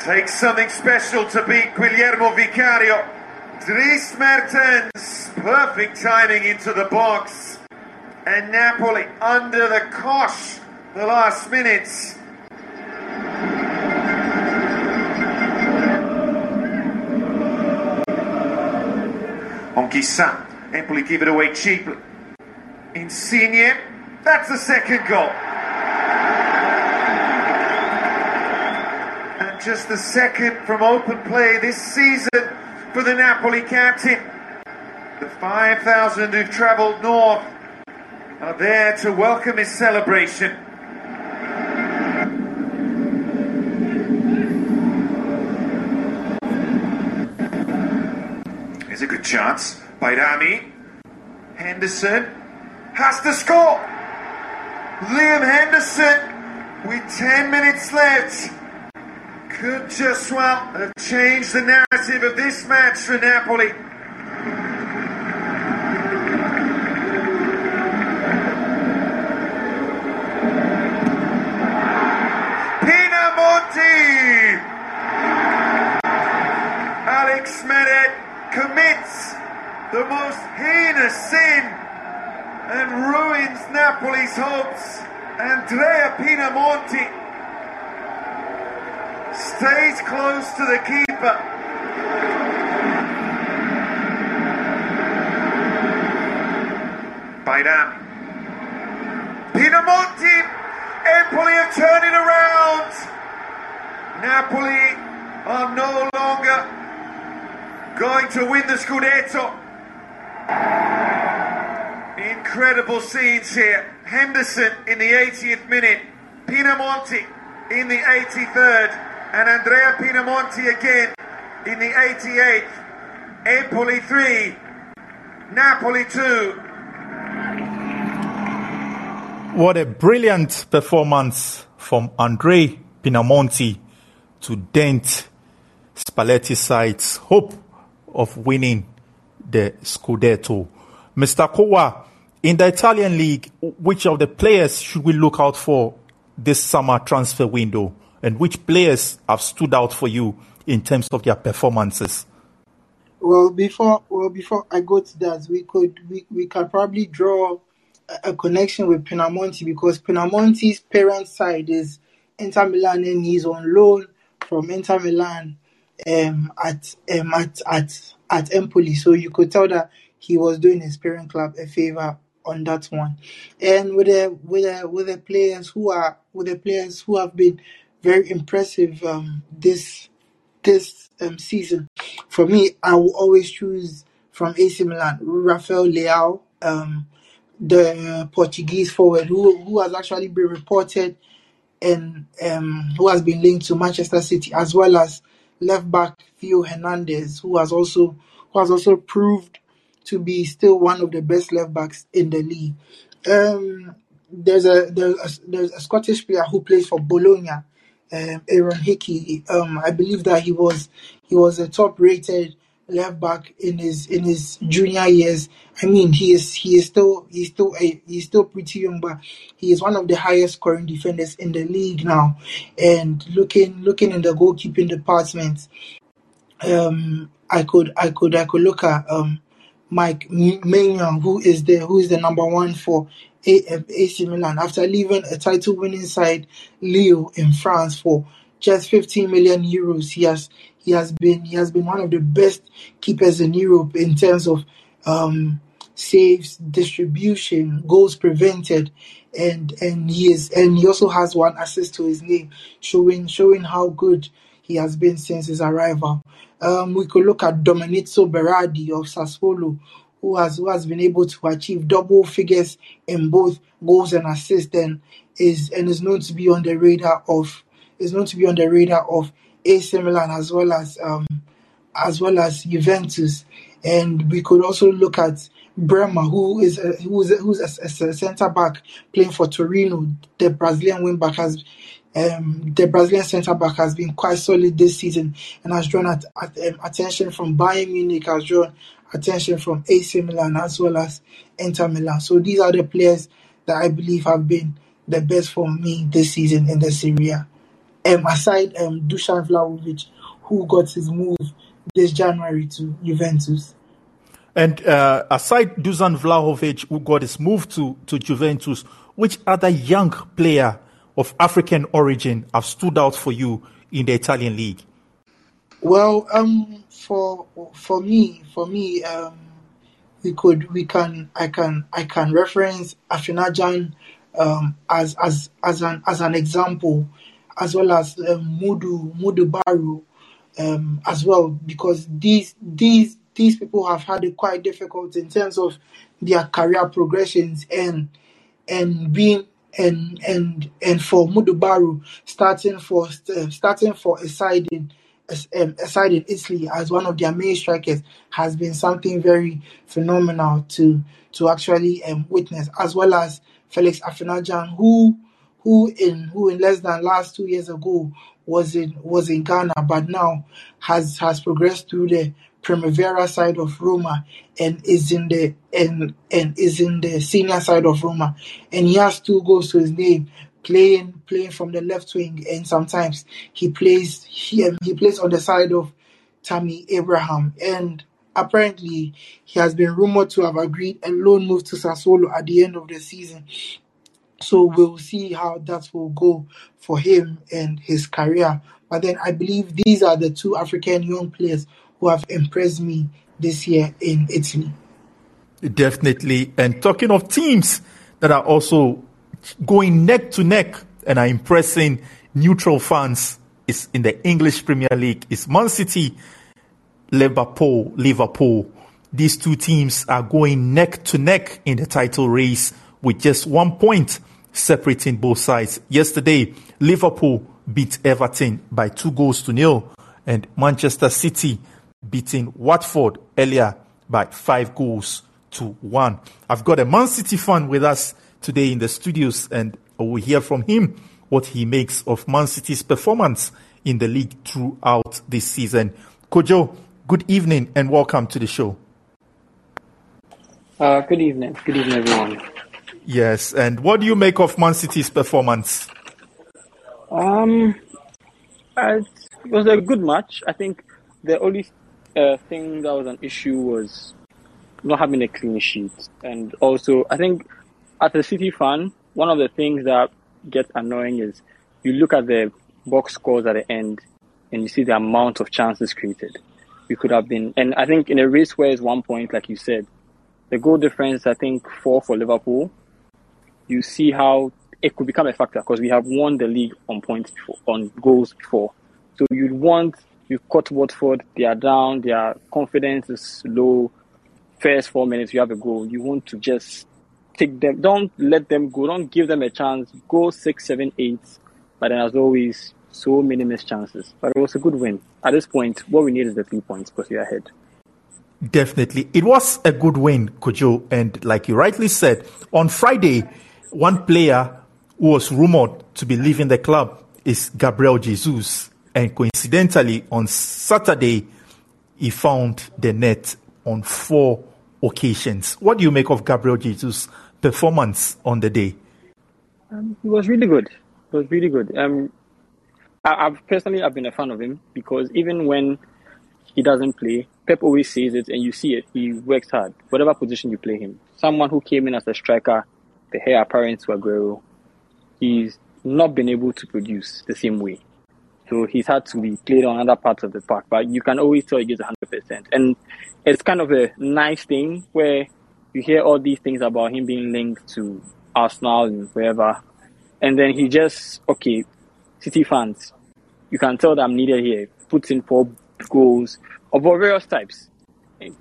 Takes something special to beat Guglielmo Vicario. Dries Mertens. Perfect timing into the box. And Napoli under the cosh the last minutes. Anguissa. Empoli give it away cheaply. Insigne. That's the second goal. And just the second from open play this season for the Napoli captain. The 5,000 who've travelled north are there to welcome his celebration. Here's a good chance. Bajrami. Henderson has to score. Liam Henderson with 10 minutes left could just well have changed the narrative of this match for Napoli. Pinamonti! Alex Meret commits the most heinous sin and ruins Napoli's hopes. Andrea Pinamonti stays close to the keeper. Baidam. Pinamonti! Empoli have turned it around. Napoli are no longer going to win the Scudetto. Incredible scenes here. Henderson in the 80th minute, Pinamonti in the 83rd, and Andrea Pinamonti again in the 88th. Empoli 3, Napoli 2. What a brilliant performance from Andre Pinamonti to dent Spalletti's side's hope of winning the Scudetto. Mr. Kowa, in the Italian league, which of the players should we look out for this summer transfer window? And which players have stood out for you in terms of their performances? Well, before well before I go to that, we could we, we can probably draw a, connection with Pinamonti because Pinamonti's parent side is Inter Milan and he's on loan from Inter Milan um, at um, at at at Empoli. So you could tell that he was doing his parent club a favor on that one. And with the with the with the players who are with the players who have been very impressive um, this this um, season, for me, I will always choose from AC Milan, Rafael Leao, um, the Portuguese forward who who has actually been reported and um, who has been linked to Manchester City, as well as left back Theo Hernandez, who has also who has also proved to be still one of the best left backs in the league. Um, there's a there's a, there's a Scottish player who plays for Bologna, um, Aaron Hickey. Um, I believe that he was he was a top rated left back in his in his junior years. I mean, he is he is still he's still a, he's still pretty young, but he is one of the highest scoring defenders in the league now. And looking looking in the goalkeeping department, um, I could I could I could look at um Mike Maignan, who is the who is the number one for AC Milan after leaving a title winning side Lille in France for just 15 million euros. He has he has been he has been one of the best keepers in Europe in terms of um, saves, distribution, goals prevented, and and he is and he also has one assist to his name, showing showing how good he has been since his arrival. Um, we could look at Domenico Berardi of Sassuolo, who has who has been able to achieve double figures in both goals and assists, and is and is known to be on the radar of is known to be on the radar of AC Milan as well as um, as well as Juventus. And we could also look at Bremer, who is a, who is a, who's a, a centre back playing for Torino. The Brazilian wing back has um, the Brazilian centre back has been quite solid this season and has drawn at, at, um, attention from Bayern Munich, has drawn attention from AC Milan as well as Inter Milan. So these are the players that I believe have been the best for me this season in the Serie A. Um, aside um, Dusan Vlahovic, who got his move this January to Juventus. And uh, aside Dusan Vlahovic, who got his move to, to Juventus, which other young player of African origin have stood out for you in the Italian league? Well, um, for for me, for me, um, we could, we can, I can, I can reference Afena-Gyan um, as as as an as an example, as well as um, Mudu Mudu Baru, um, as well, because these these these people have had it quite difficult in terms of their career progressions and and being and and and for Mudubaru starting for uh, starting for a side in um, side in Italy as one of their main strikers has been something very phenomenal to to actually um, witness, as well as Felix Afena-Gyan, who who in who in less than last two years ago was in was in Ghana, but now has has progressed through the Primavera side of Roma and is in the and and is in the senior side of Roma, and he has two goals to his name, playing playing from the left wing, and sometimes he plays he he plays on the side of Tammy Abraham, and apparently he has been rumored to have agreed a loan move to Sassuolo at the end of the season. So we'll see how that will go for him and his career. But then I believe these are the two African young players who have impressed me this year in Italy. Definitely. And talking of teams that are also going neck to neck and are impressing neutral fans is in the English Premier League is Man City, Liverpool, Liverpool. These two teams are going neck to neck in the title race with just one point separating both sides. Yesterday, Liverpool beat Everton by two goals to nil, and Manchester City beating Watford earlier by five goals to one. I've got a Man City fan with us today in the studios, and we'll hear from him what he makes of Man City's performance in the league throughout this season. Kojo, good evening and welcome to the show. Uh, good evening. Good evening, everyone. Yes, and what do you make of Man City's performance? Um, it was a good match. I think the only uh, thing that was an issue was not having a clean sheet, and also I think as a City fan, one of the things that gets annoying is you look at the box scores at the end and you see the amount of chances created. We could have been, and I think in a race where it's one point, like you said, the goal difference I think four for Liverpool you see how it could become a factor because we have won the league on points before, on goals before. So you'd want you caught Watford, they are down, their confidence is low. First four minutes, you have a goal. You want to just take them, don't let them go, don't give them a chance. Go six, seven, eight. But then, as always, so many missed chances. But it was a good win. At this point, what we need is the three points because we're ahead. Definitely. It was a good win, Kojo. And like you rightly said, on Friday, one player who was rumored to be leaving the club is Gabriel Jesus. And coincidentally, on Saturday, he found the net on four occasions. What do you make of Gabriel Jesus' performance on the day? Um, it was really good. It was really good. Um, I, have personally, I've been a fan of him because even when he doesn't play, Pep always says it, and you see it. He works hard, whatever position you play him. Someone who came in as a striker the heir apparent to Aguero, he's not been able to produce the same way. So he's had to be played on other parts of the park, but you can always tell he gives 100%. And it's kind of a nice thing where you hear all these things about him being linked to Arsenal and wherever. And then he just, okay, City fans, you can tell that I'm needed here. Puts in four goals of various types.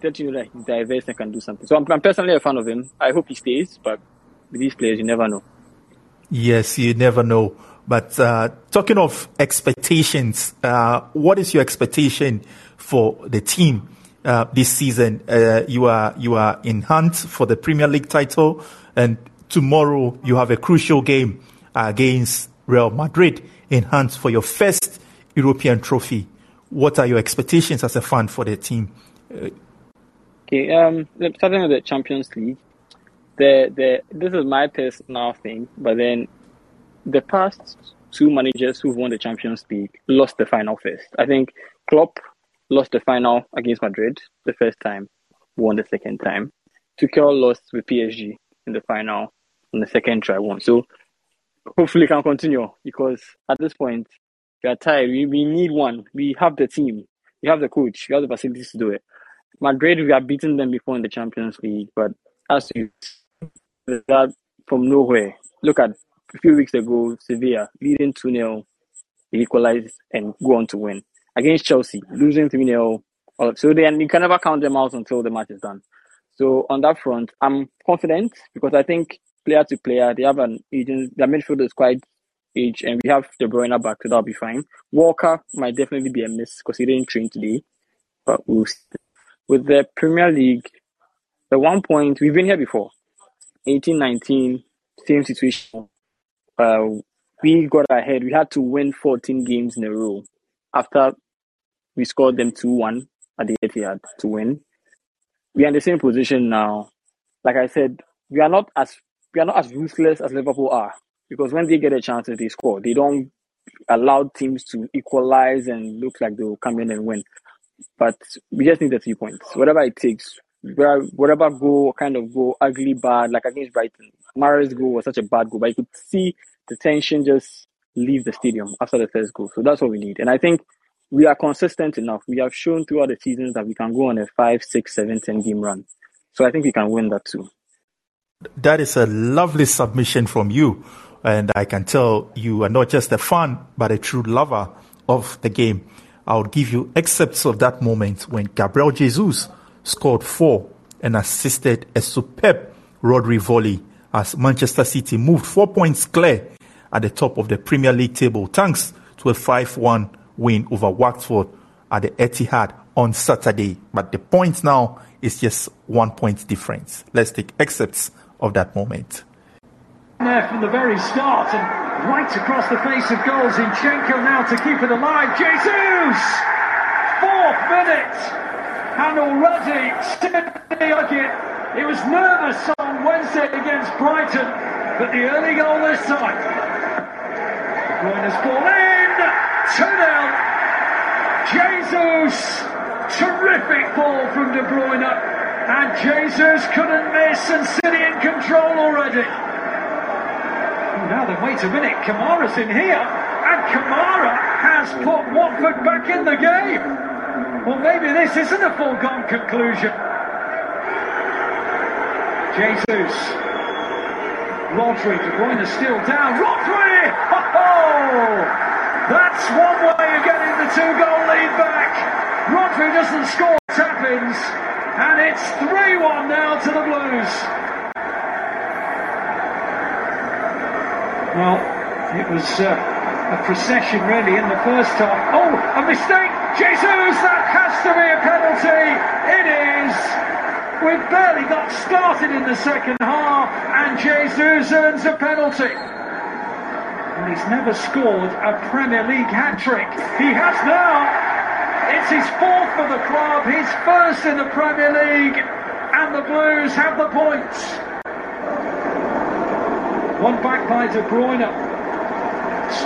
That you know that he's diverse and can do something. So I'm, I'm personally a fan of him. I hope he stays, but with these players, you never know. Yes, you never know. But uh, talking of expectations, uh, what is your expectation for the team uh, this season? Uh, you are you are in hunt for the Premier League title, and tomorrow you have a crucial game against Real Madrid in hunt for your first European trophy. What are your expectations as a fan for the team? Okay, um, starting with the Champions League, the the this is my personal thing, but then the past two managers who've won the Champions League lost the final first. I think Klopp lost the final against Madrid the first time, won the second time. Tuchel lost with PSG in the final on the second try, won. So hopefully can continue because at this point we are tired. We, we need one. We have the team. We have the coach. We have the facilities to do it. Madrid, we have beaten them before in the Champions League, but as you that from nowhere. Look at a few weeks ago, Sevilla leading 2 0, equalize and go on to win. Against Chelsea, losing 3 0, Uh, so then you can never count them out until the match is done. So on that front, I'm confident because I think player to player, they have an agent, their midfield is quite age, and we have De Bruyne back, so that'll be fine. Walker might definitely be a miss because he didn't train today, but we'll see. with the Premier League, the one point we've been here before, 18 19, same situation. Uh, we got ahead. We had to win 14 games in a row after we scored them 2 1 at the Etihad to win. We are in the same position now. Like I said, we are not as we are not as ruthless as Liverpool are because when they get a chance, they score. They don't allow teams to equalize and look like they'll come in and win. But we just need the three points, whatever it takes. Whatever goal, kind of goal, ugly, bad, like against Brighton. Mahrez goal was such a bad goal, but you could see the tension just leave the stadium after the first goal. So that's what we need. And I think we are consistent enough. We have shown throughout the seasons that we can go on a five, six, seven, ten game run. So I think we can win that too. That is a lovely submission from you. And I can tell you are not just a fan, but a true lover of the game. I'll give you excerpts of that moment when Gabriel Jesus scored four and assisted a superb Rodri volley as Manchester City moved four points clear at the top of the Premier League table thanks to a 5 1 win over Watford at the Etihad on Saturday. But the point now is just one point difference. Let's take excerpts of that moment. There from the very start and right across the face of goals. Zinchenko now to keep it alive. Jesus! Fourth minute! And already it was nervous on Wednesday against Brighton, but the early goal this time. De Bruyne's ball in! 2 0. Jesus! Terrific ball from De Bruyne. And Jesus couldn't miss and City in control already. Now then, wait a minute, Kamara's in here, and Kamara has put Watford back in the game. Well, maybe this isn't a foregone conclusion. Jesus. Rodri, De Bruyne is still down. Rodri! Oh! That's one way of getting the two-goal lead back. Rodri doesn't score tap-ins, and it's 3-1 now to the Blues. Well, it was uh, a procession really in the first half. Oh, a mistake! Jesus, that has to be a penalty! It is! We've barely got started in the second half, and Jesus earns a penalty. And he's never scored a Premier League hat trick. He has now. It's his fourth for the club, his first in the Premier League, and the Blues have the points. One back by De Bruyne.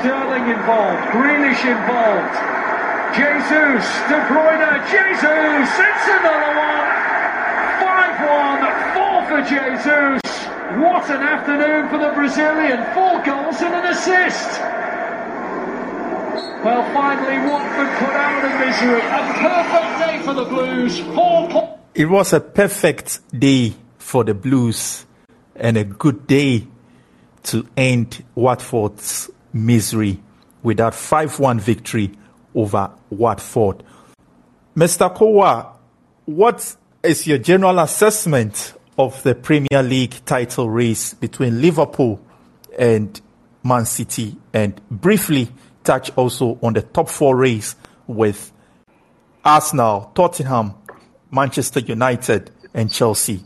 Sterling involved. Grealish involved. Jesus. De Bruyne. Jesus. It's another one. 5-1. Four for Jesus. What an afternoon for the Brazilian. Four an assist. Well, finally, Watford put out misery. A perfect day for the Blues. Four. It was a perfect day for the Blues and a good day to end Watford's misery with that 5 1 victory over Watford. Mr. Kowa, what is your general assessment of the Premier League title race between Liverpool and Man City? And briefly touch also on the top four race with Arsenal, Tottenham, Manchester United, and Chelsea.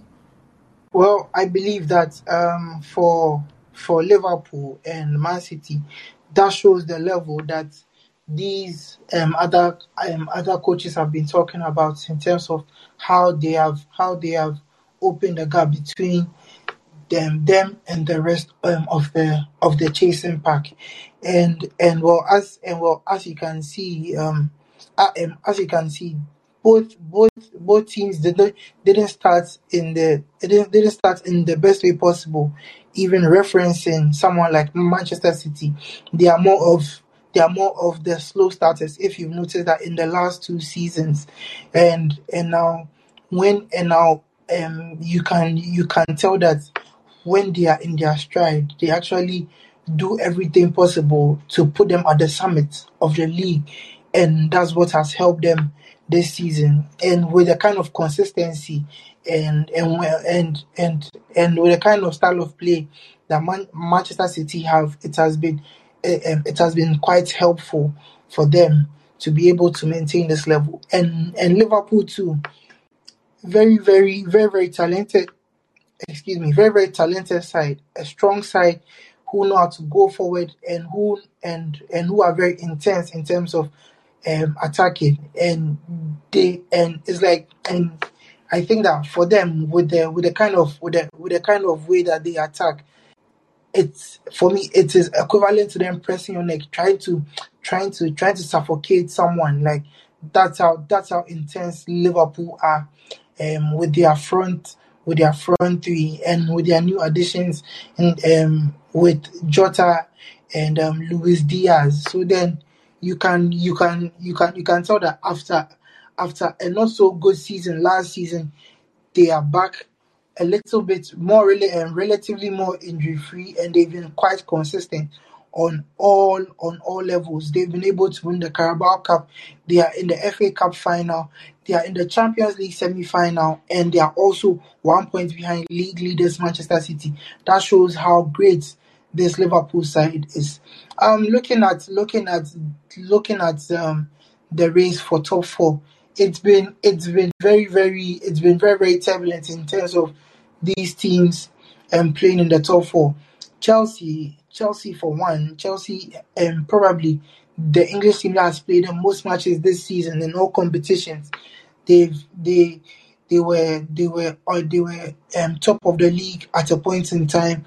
Well, I believe that um, for for Liverpool and Man City, that shows the level that these um, other um, other coaches have been talking about in terms of how they have how they have opened the gap between them them and the rest um, of the of the chasing pack, and and well as and well as you can see um, uh, um as you can see both both both teams didn't didn't start in the didn't, didn't start in the best way possible even referencing someone like Manchester City, they are more of they are more of the slow starters. If you've noticed that in the last two seasons, and and now when and now um you can you can tell that when they are in their stride, they actually do everything possible to put them at the summit of the league, and that's what has helped them this season, and with the kind of consistency and and and and and with the kind of style of play that Man- Manchester City have, it has been eh, eh, it has been quite helpful for them to be able to maintain this level, and and Liverpool too. Very, very, very, very talented. Excuse me, very, very talented side, a strong side who know how to go forward and who and and who are very intense in terms of um, attacking, and they and it's like and I think that for them with the with the kind of with the with the kind of way that they attack, it's for me it is equivalent to them pressing your neck, trying to trying to trying to suffocate someone. Like that's how that's how intense Liverpool are um, with their front with their front three and with their new additions and um, with Jota and um, Luis Diaz. So then you can you can you can you can tell that after after a not so good season last season, they are back a little bit more really and relatively more injury free, and they've been quite consistent on all on all levels. They've been able to win the Carabao Cup. They are in the FA Cup final. They are in the Champions League semi final, and they are also one point behind league leaders Manchester City. That shows how great this Liverpool side is. Um, looking at looking at looking at um the race for top four, it's been it's been very very it's been very very turbulent in terms of these teams um playing in the top four. Chelsea Chelsea for one, Chelsea um probably the English team that has played the most matches this season in all competitions. They've they they were they were or they were um top of the league at a point in time.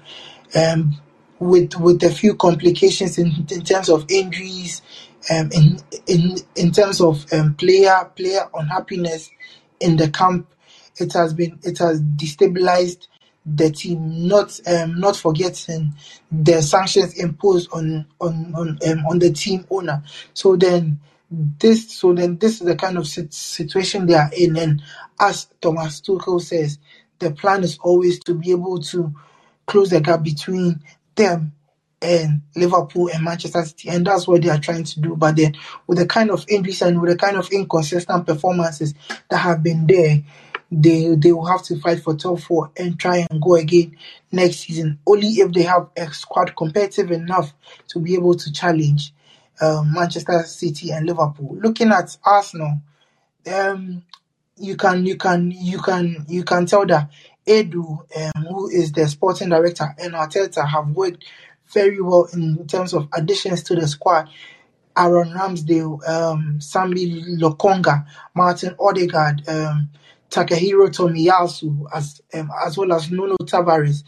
Um with with a few complications in, in terms of injuries, um, in in in terms of um, player player unhappiness in the camp, it has been it has destabilized the team. Not um, not forgetting the sanctions imposed on on on um, on the team owner. So then this so then this is the kind of sit- situation they are in, and as Thomas Tuchel says, the plan is always to be able to close the gap between them and Liverpool and Manchester City, and that's what they are trying to do. But then, with the kind of injuries and with the kind of inconsistent performances that have been there, they they will have to fight for top four and try and go again next season. Only if they have a squad competitive enough to be able to challenge um, Manchester City and Liverpool. Looking at Arsenal, um, you can you can you can you can tell that Edu, um, who is the sporting director, and Arteta have worked very well in terms of additions to the squad. Aaron Ramsdale, um, Sambi Lokonga, Martin Odegaard, um, Takahiro Tomiyasu, as um, as well as Nuno Tavares.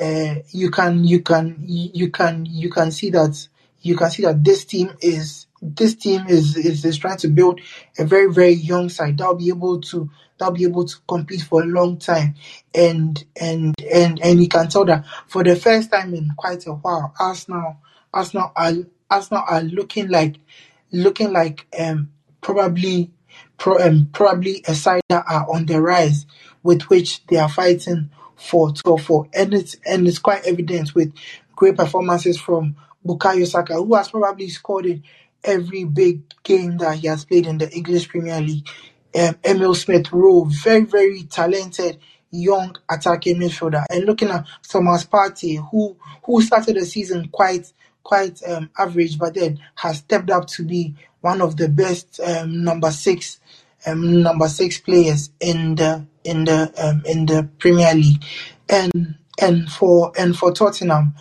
Uh, you can you can you can you can see that you can see that this team is this team is, is is trying to build a very very young side that'll be able to that'll be able to compete for a long time and and and and you can tell that for the first time in quite a while Arsenal Arsenal are Arsenal are looking like looking like um probably um, probably a side that are on the rise with which they are fighting for top four and it's and it's quite evident with great performances from Bukayo Saka who has probably scored in every big game that he has played in the English Premier League. Um, Emile Smith Rowe, very, very talented young attacking midfielder. And looking at Thomas Partey, who who started the season quite quite um, average, but then has stepped up to be one of the best um, number six um, number six players in the in the um, in the Premier League. And and for and for Tottenham,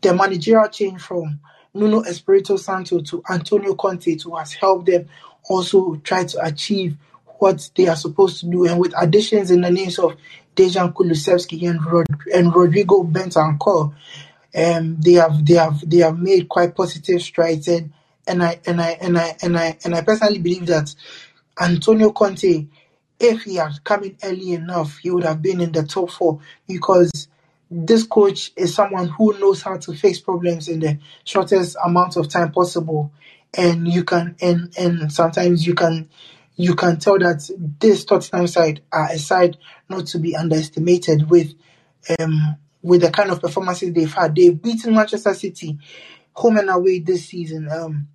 the managerial change from Nuno Espirito Santo to Antonio Conte to has helped them also try to achieve what they are supposed to do. And with additions in the names of Dejan Kulusevski and Rod- and Rodrigo Bentancur, um, they have they have they have made quite positive strides. And and I and I and I and I and I personally believe that Antonio Conte, if he had come in early enough, he would have been in the top four because this coach is someone who knows how to fix problems in the shortest amount of time possible and you can and and sometimes you can you can tell that this Tottenham side are a side not to be underestimated with um with the kind of performances they've had. They've beaten Manchester City home and away this season. Um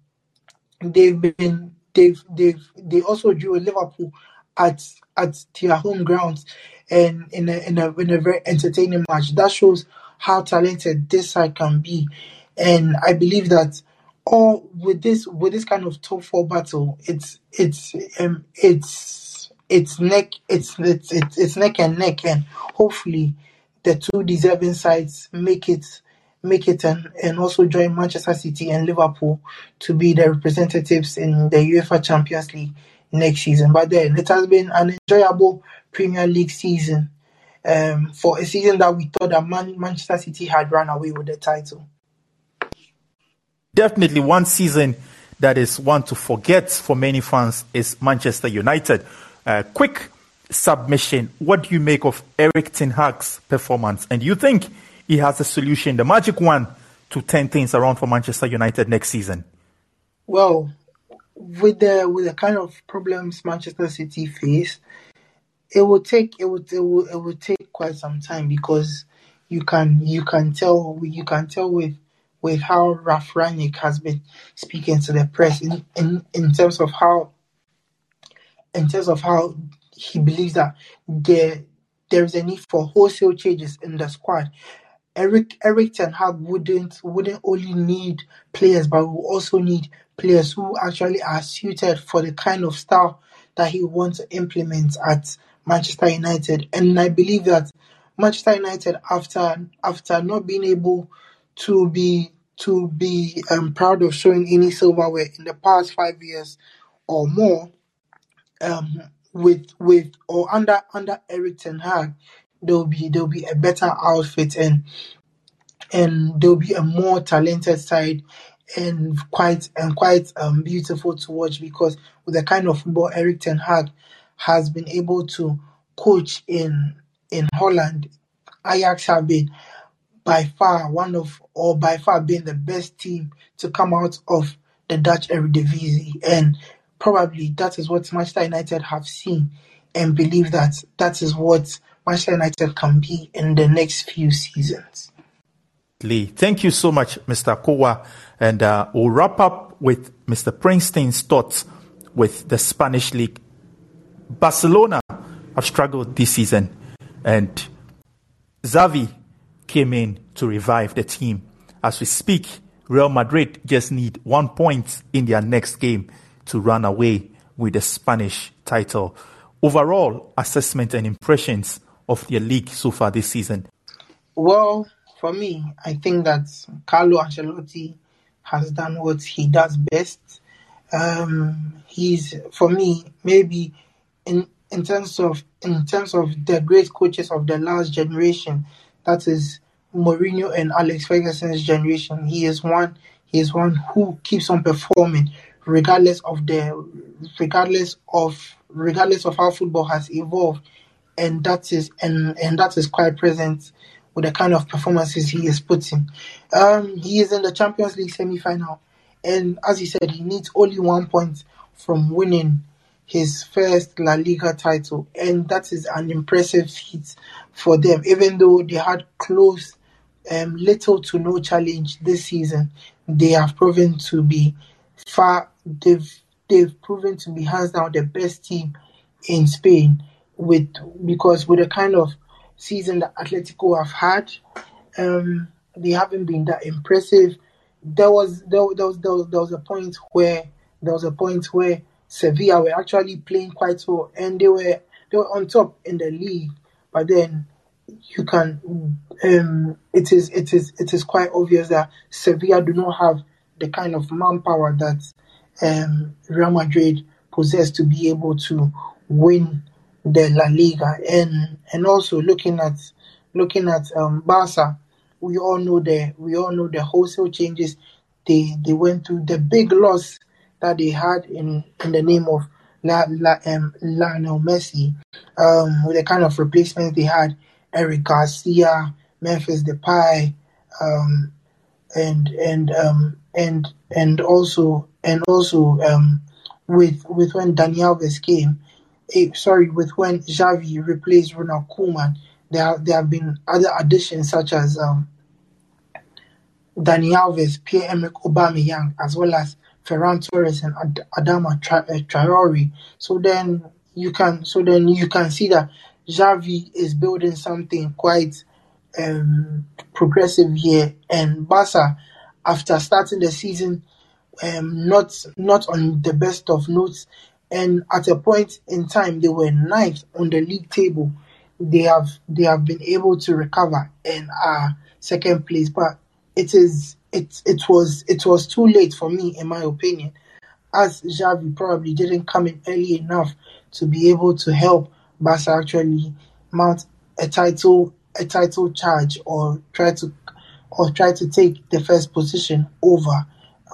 they've been they've they've they also drew a Liverpool at at their home grounds and in a in a in a very entertaining match. That shows how talented this side can be. And I believe that all with this with this kind of top four battle, it's it's um it's it's neck it's it's it's, it's neck and neck and hopefully the two deserving sides make it make it and, also join Manchester City and Liverpool to be the representatives in the UEFA Champions League next season. But then it has been an enjoyable Premier League season um, for a season that we thought that Man- Manchester City had run away with the title. Definitely one season that is one to forget for many fans is Manchester United. Uh, quick submission. What do you make of Erik Ten Hag's performance? And you think he has a solution, the magic one, to turn things around for Manchester United next season? Well, with the with the kind of problems Manchester City face, it will take it would it will, it will take quite some time because you can you can tell you can tell with with how Ralf Rangnick has been speaking to the press in, in, in terms of how in terms of how he believes that there there is a need for wholesale changes in the squad. Eric Erik Ten Hag wouldn't wouldn't only need players, but will also need players who actually are suited for the kind of style that he wants to implement at Manchester United. And I believe that Manchester United, after after not being able to be to be um, proud of showing any silverware in the past five years or more, um, with with or under under Erik Ten Hag, there'll be there'll be a better outfit and and there'll be a more talented side and quite and quite um, beautiful to watch because with the kind of football Erik Ten Hag has been able to coach in in Holland, Ajax have been by far one of or by far been the best team to come out of the Dutch Eredivisie. And probably that is what Manchester United have seen and believe that that is what Manchester United can be in the next few seasons. Lee, thank you so much, Mr. Kowa. And uh, we'll wrap up with Mr. Prinstein's thoughts with the Spanish League. Barcelona have struggled this season, and Xavi came in to revive the team. As we speak, Real Madrid just need one point in their next game to run away with the Spanish title. Overall assessment and impressions of their league so far this season. Well, for me, I think that Carlo Ancelotti has done what he does best. Um, he's for me maybe in in terms of in terms of the great coaches of the last generation, that is Mourinho and Alex Ferguson's generation. He is one. He is one who keeps on performing regardless of the regardless of regardless of how football has evolved, and that is and and that is quite present with the kind of performances he is putting. Um, he is in the Champions League semi-final, and as he said, he needs only one point from winning his first La Liga title, and that is an impressive feat for them. Even though they had close, um, little to no challenge this season, they have proven to be far. They've they've proven to be hands down the best team in Spain with because with the kind of season that Atletico have had, um, they haven't been that impressive. There was there, there was there was there was a point where there was a point where Sevilla were actually playing quite well and they were they were on top in the league, but then you can um it is it is it is quite obvious that Sevilla do not have the kind of manpower that um Real Madrid possess to be able to win the La Liga. And and also looking at looking at um Barca, we all know the we all know the wholesale changes they they went through. The big loss that they had in in the name of La, La, um, Lionel Messi, um, with the kind of replacements they had, Eric Garcia, Memphis Depay, um, and and um, and and also and also um, with with when Dani Alves came, sorry, with when Xavi replaced Ronald Koeman, there there have been other additions such as um, Dani Alves, Pierre-Emerick Aubameyang, as well as Ferran Torres and Ad- Adama Tra- uh, Traore. So then you can so then you can see that Xavi is building something quite um, progressive here, and Barca, after starting the season um, not not on the best of notes, and at a point in time they were ninth on the league table. They have they have been able to recover and are second place, but it is it it was it was too late for me in my opinion, as Xavi probably didn't come in early enough to be able to help Barca actually mount a title a title charge or try to or try to take the first position over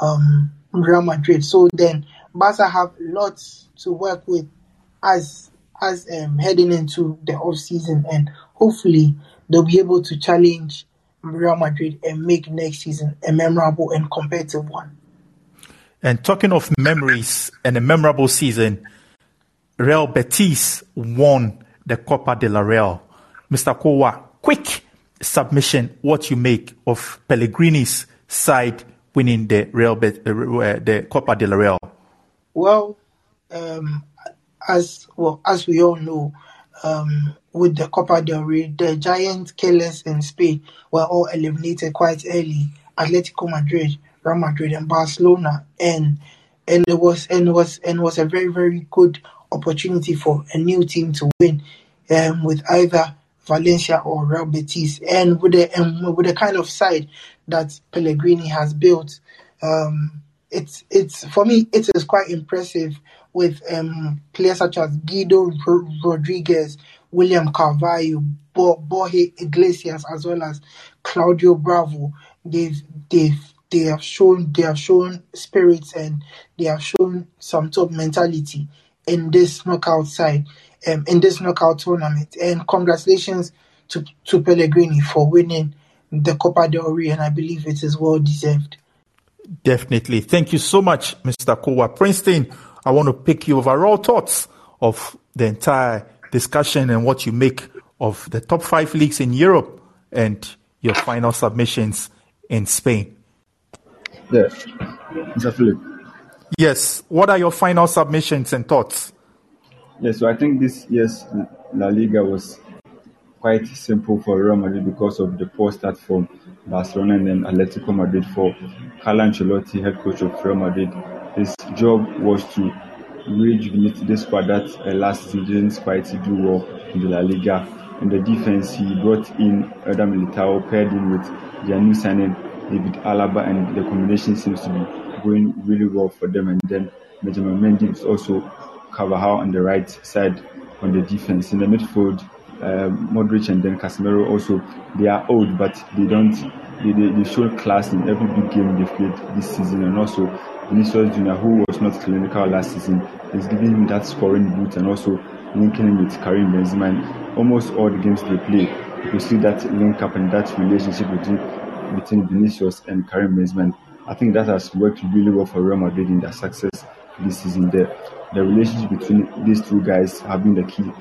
um, Real Madrid. So then Barca have lots to work with as as um, heading into the off season, and hopefully they'll be able to challenge Real Madrid and make next season a memorable and competitive one. And talking of memories and a memorable season, Real Betis won the Copa de la Real. Mr. Kowa, quick submission what you make of Pellegrini's side winning the Real Bet- uh, the Copa del Real? Well, um, as well as we all know, um, with the Copa del Rey, the giant killers in Spain were all eliminated quite early. Atletico Madrid, Real Madrid, and Barcelona, and and it was and it was and was a very very good opportunity for a new team to win, um, with either Valencia or Real Betis, and with the and with the kind of side that Pellegrini has built, um, it's it's for me it is quite impressive with um, players such as Guido Ro- Rodriguez, William Carvalho, Bo- Iglesias, as well as Claudio Bravo. They've they've they have shown they have shown spirits and they have shown some top mentality in this knockout side, um, in this knockout tournament. And congratulations to to Pellegrini for winning the Copa del Rey, and I believe it is well deserved. Definitely. Thank you so much, Mr. Kowa Princeton. I want to pick your overall thoughts of the entire discussion and what you make of the top five leagues in Europe and your final submissions in Spain. Yeah, Mr. Philip. Yes. What are your final submissions and thoughts? Yes, so I think this year's La Liga was quite simple for Real Madrid because of the poor start from Barcelona and then Atletico Madrid for Carlo Ancelotti, head coach of Real Madrid. His job was to rejuvenate the squad that uh, last season didn't quite do well in the La Liga. In the defense, he brought in Eder Militao, paired him with their new signing David Alaba, and the combination seems to be going really well for them. And then Benjamin Mendy is also Carvajal on the right side on the defense. In the midfield, uh, Modric and then Casemiro also they are old, but they don't they, they, they show class in every big game they've played this season, and also Vinicius Junior, who was not clinical last season, is giving him that scoring boot and also linking him with Karim Benzema. And almost all the games they play, you can see that link up and that relationship between between Vinicius and Karim Benzema. I think that has worked really well for Real Madrid in their success this season. The the relationship between these two guys have been the key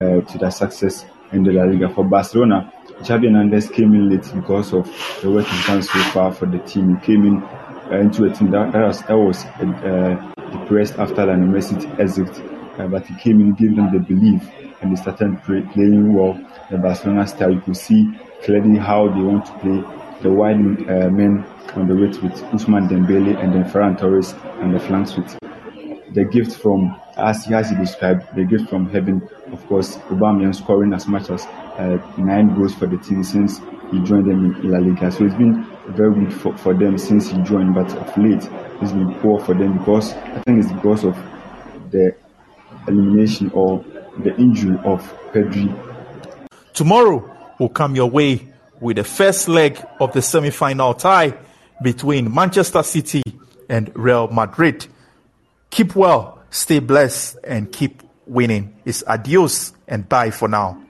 to their success in the La Liga. For Barcelona, Xavi Hernandez came in late because of the work he's done so far for the team. He came in uh, into a team that, that was, that was uh, depressed after Lionel Messi's exit, uh, but he came in, gave them the belief, and they started play, playing well. The Barcelona style, you could see clearly how they want to play the wide uh, men on the right with Ousmane Dembele and then Ferran Torres on the flanks with the gift from, as he has described, the gift from heaven, of course, Aubameyang scoring as much as uh, nine goals for the team since he joined them in La Liga. So it's been very good for, for them since he joined, but of late it's been poor for them because I think it's because of the elimination or the injury of Pedri. Tomorrow will come your way with the first leg of the semi-final tie between Manchester City and Real Madrid. Keep well, stay blessed, and keep winning. It's adios and bye for now.